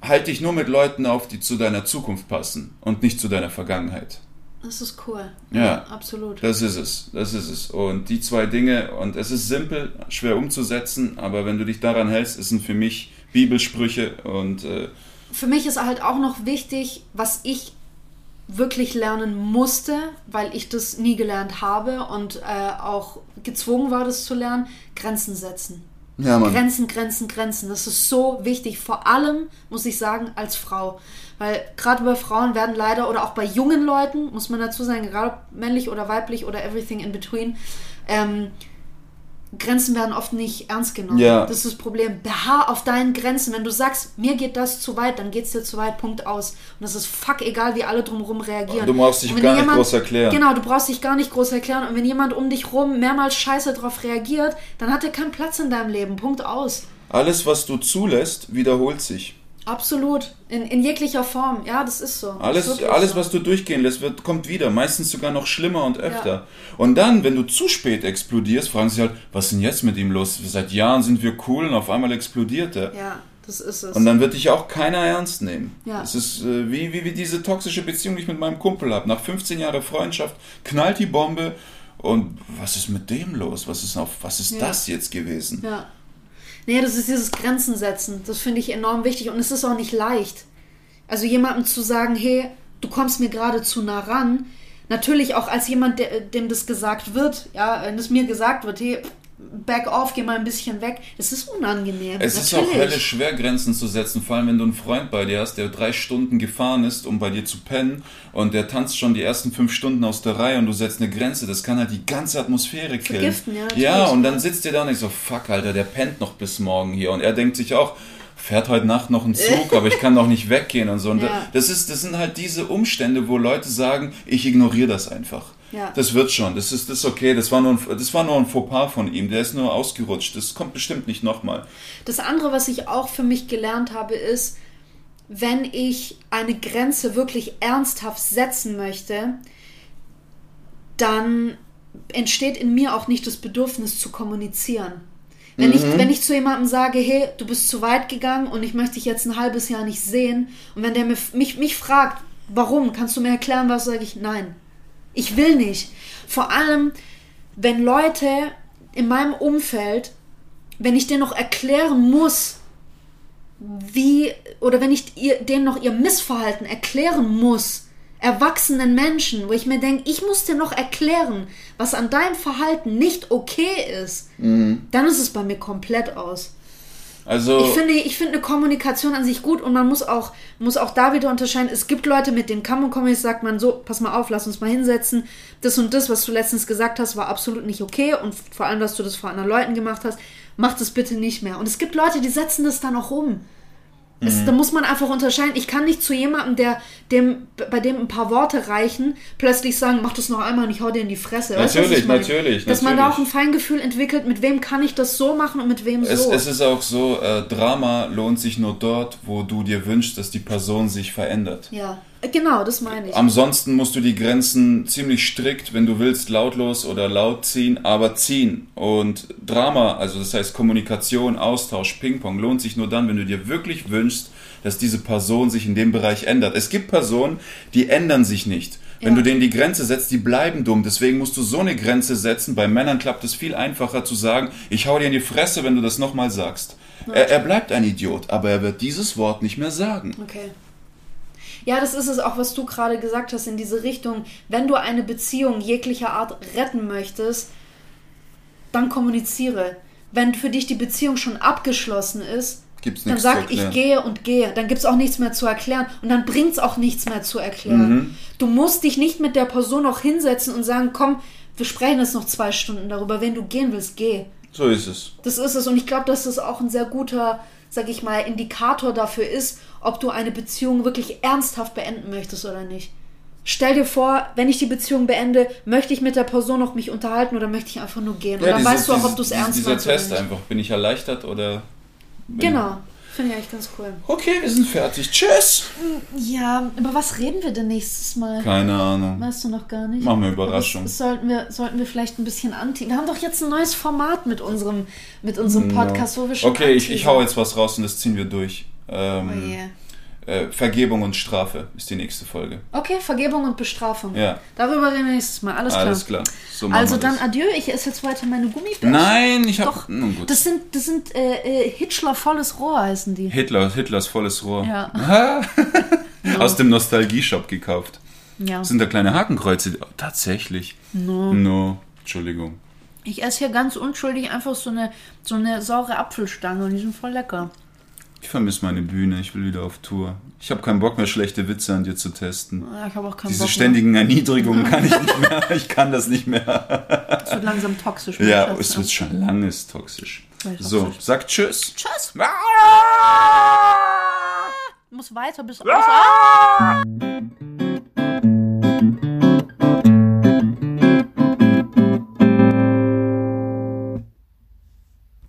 halt dich nur mit Leuten auf, die zu deiner Zukunft passen und nicht zu deiner Vergangenheit. Das ist cool. Ja. absolut. Das ist es, das ist es. Und die zwei Dinge, und es ist simpel, schwer umzusetzen, aber wenn du dich daran hältst, sind für mich Bibelsprüche und äh, Für mich ist halt auch noch wichtig, was ich wirklich lernen musste, weil ich das nie gelernt habe und äh, auch gezwungen war, das zu lernen, Grenzen setzen. Ja, Grenzen, Grenzen, Grenzen. Das ist so wichtig. Vor allem, muss ich sagen, als Frau. Weil gerade bei Frauen werden leider, oder auch bei jungen Leuten, muss man dazu sagen, gerade männlich oder weiblich oder everything in between, ähm, Grenzen werden oft nicht ernst genommen. Ja. Das ist das Problem. Beharr auf deinen Grenzen. Wenn du sagst, mir geht das zu weit, dann geht es dir zu weit, Punkt aus. Und das ist fuck egal, wie alle drumherum reagieren. Du brauchst dich gar nicht groß erklären. Genau, du brauchst dich gar nicht groß erklären. Und wenn jemand um dich rum mehrmals scheiße drauf reagiert, dann hat er keinen Platz in deinem Leben. Punkt aus. alles, was du zulässt, wiederholt sich. Absolut. In, in jeglicher Form. Ja, das ist so. Das ist Alles, alles so. was du durchgehen lässt, wird, kommt wieder. Meistens sogar noch schlimmer und öfter. Und dann, wenn du zu spät explodierst, fragen sie halt, was ist denn jetzt mit ihm los? Seit Jahren sind wir cool und auf einmal explodiert er. Ja, das ist es. Und dann wird dich auch keiner ernst nehmen. Ja. Es ist äh, wie, wie, wie diese toxische Beziehung, die ich mit meinem Kumpel habe. Nach 15 Jahren Freundschaft knallt die Bombe und was ist mit dem los? Was ist, auf, was ist Ja. das jetzt gewesen? Ja. Nee, das ist dieses Grenzen setzen. Das finde ich enorm wichtig und es ist auch nicht leicht. Also jemandem zu sagen, hey, du kommst mir gerade zu nah ran. Natürlich auch als jemand, der, dem das gesagt wird, ja, wenn es mir gesagt wird, hey, back off, geh mal ein bisschen weg. Das ist unangenehm. Es ist Natürlich. auch höllisch schwer, Grenzen zu setzen, vor allem wenn du einen Freund bei dir hast, der drei Stunden gefahren ist, um bei dir zu pennen und der tanzt schon die ersten fünf Stunden aus der Reihe und du setzt eine Grenze, das kann halt die ganze Atmosphäre killen. Vergiften, ja. Ja, und dann sitzt der da und ich so, fuck, Alter, der pennt noch bis morgen hier und er denkt sich auch, fährt heute Nacht noch ein Zug, <laughs> aber ich kann doch nicht weggehen und so. Und Ja. das, ist, das sind halt diese Umstände, wo Leute sagen, ich ignoriere das einfach. Ja. Das wird schon, das ist, das ist okay, das war, nur ein, das war nur ein Fauxpas von ihm, der ist nur ausgerutscht, das kommt bestimmt nicht nochmal. Das andere, was ich auch für mich gelernt habe, ist, wenn ich eine Grenze wirklich ernsthaft setzen möchte, dann entsteht in mir auch nicht das Bedürfnis zu kommunizieren. Wenn, ich, wenn ich zu jemandem sage, hey, du bist zu weit gegangen und ich möchte dich jetzt ein halbes Jahr nicht sehen, und wenn der mir, mich, mich fragt, warum, kannst du mir erklären, was, sage ich, nein. Ich will nicht. Vor allem, wenn Leute in meinem Umfeld, wenn ich denen noch erklären muss, wie, oder wenn ich ihr, denen noch ihr Missverhalten erklären muss, erwachsenen Menschen, wo ich mir denke, ich muss dir noch erklären, was an deinem Verhalten nicht okay ist, dann ist es bei mir komplett aus. Also, Ich finde, ich finde eine Kommunikation an sich gut und man muss auch, muss auch da wieder unterscheiden. Es gibt Leute, mit denen kann man kommunizieren, sagt man so, pass mal auf, lass uns mal hinsetzen. Das und das, was du letztens gesagt hast, war absolut nicht okay und vor allem, dass du das vor anderen Leuten gemacht hast, mach das bitte nicht mehr. Und es gibt Leute, die setzen das dann auch um. Es, da muss man einfach unterscheiden. Ich kann nicht zu jemandem, der dem, bei dem ein paar Worte reichen, plötzlich sagen, mach das noch einmal und ich hau dir in die Fresse. Weißt Natürlich, ich meine? natürlich, Dass man da auch natürlich. ein Feingefühl entwickelt, mit wem kann ich das so machen und mit wem es, so. es ist auch so, äh, Drama lohnt sich nur dort, wo du dir wünschst, dass die Person sich verändert. ja, genau, das meine ich. Ansonsten musst du die Grenzen ziemlich strikt, wenn du willst, lautlos oder laut ziehen, aber ziehen. Und Drama, also das heißt Kommunikation, Austausch, Ping-Pong, lohnt sich nur dann, wenn du dir wirklich wünschst, dass diese Person sich in dem Bereich ändert. Es gibt Personen, die ändern sich nicht. Wenn Ja. du denen die Grenze setzt, die bleiben dumm. Deswegen musst du so eine Grenze setzen. Bei Männern klappt es viel einfacher zu sagen, ich hau dir in die Fresse, wenn du das nochmal sagst. Er, er bleibt ein Idiot, aber er wird dieses Wort nicht mehr sagen. Okay. Ja, das ist es auch, was du gerade gesagt hast, in diese Richtung. Wenn du eine Beziehung jeglicher Art retten möchtest, dann kommuniziere. Wenn für dich die Beziehung schon abgeschlossen ist, dann sag ich gehe und gehe. Dann gibt's auch nichts mehr zu erklären und dann bringt's auch nichts mehr zu erklären. Mhm. Du musst dich nicht mit der Person noch hinsetzen und sagen, komm, wir sprechen jetzt noch zwei Stunden darüber. Wenn du gehen willst, geh. So ist es. Das ist es. Und ich glaube, dass das auch ein sehr guter, sag ich mal, Indikator dafür ist, ob du eine Beziehung wirklich ernsthaft beenden möchtest oder nicht. Stell dir vor, wenn ich die Beziehung beende, möchte ich mit der Person noch mich unterhalten oder möchte ich einfach nur gehen? und dann diese- weißt du auch, ob du es ernst Dieser meinst oder Test einfach. Bin ich erleichtert oder. Genau. Finde ich eigentlich ganz cool. Okay, wir sind fertig. Tschüss. Ja, über was reden wir denn nächstes Mal? Keine Ahnung. Weißt du noch gar nicht? Machen wir Überraschung. Das, das sollten, wir, sollten wir vielleicht ein bisschen anti. Wir haben doch jetzt ein neues Format mit unserem, mit unserem Podcast, wo wir schon. Okay, ich, ich hau jetzt was raus und das ziehen wir durch. Ähm, Oh je. äh, Vergebung und Strafe ist die nächste Folge. Okay, Vergebung und Bestrafung. Ja. Darüber reden wir nächstes Mal. Alles klar. Alles klar. So Also dann das. adieu, ich esse jetzt weiter meine Gummibärchen. Nein, ich hab. Doch, Nun gut. das sind, das sind äh, äh, Hitler volles Rohr heißen die. Hitler, Hitlers volles Rohr. Ja. <laughs> Aus dem Nostalgie-Shop gekauft. ja. Sind da kleine Hakenkreuze? Oh, tatsächlich. No. No. Entschuldigung. Ich esse hier ganz unschuldig einfach so eine, so eine saure Apfelstange und die sind voll lecker. Ich vermisse meine Bühne. Ich will wieder auf Tour. Ich habe keinen Bock mehr, schlechte Witze an dir zu testen. Ah, Ich habe auch keinen Diese Bock ständigen Erniedrigungen kann ich nicht mehr. <laughs> Ich kann das nicht mehr. mehr. Es wird langsam toxisch. Ja, es ne? wird schon langes toxisch. So, sag Tschüss. Tschüss. Ah! Muss weiter bis. Ah!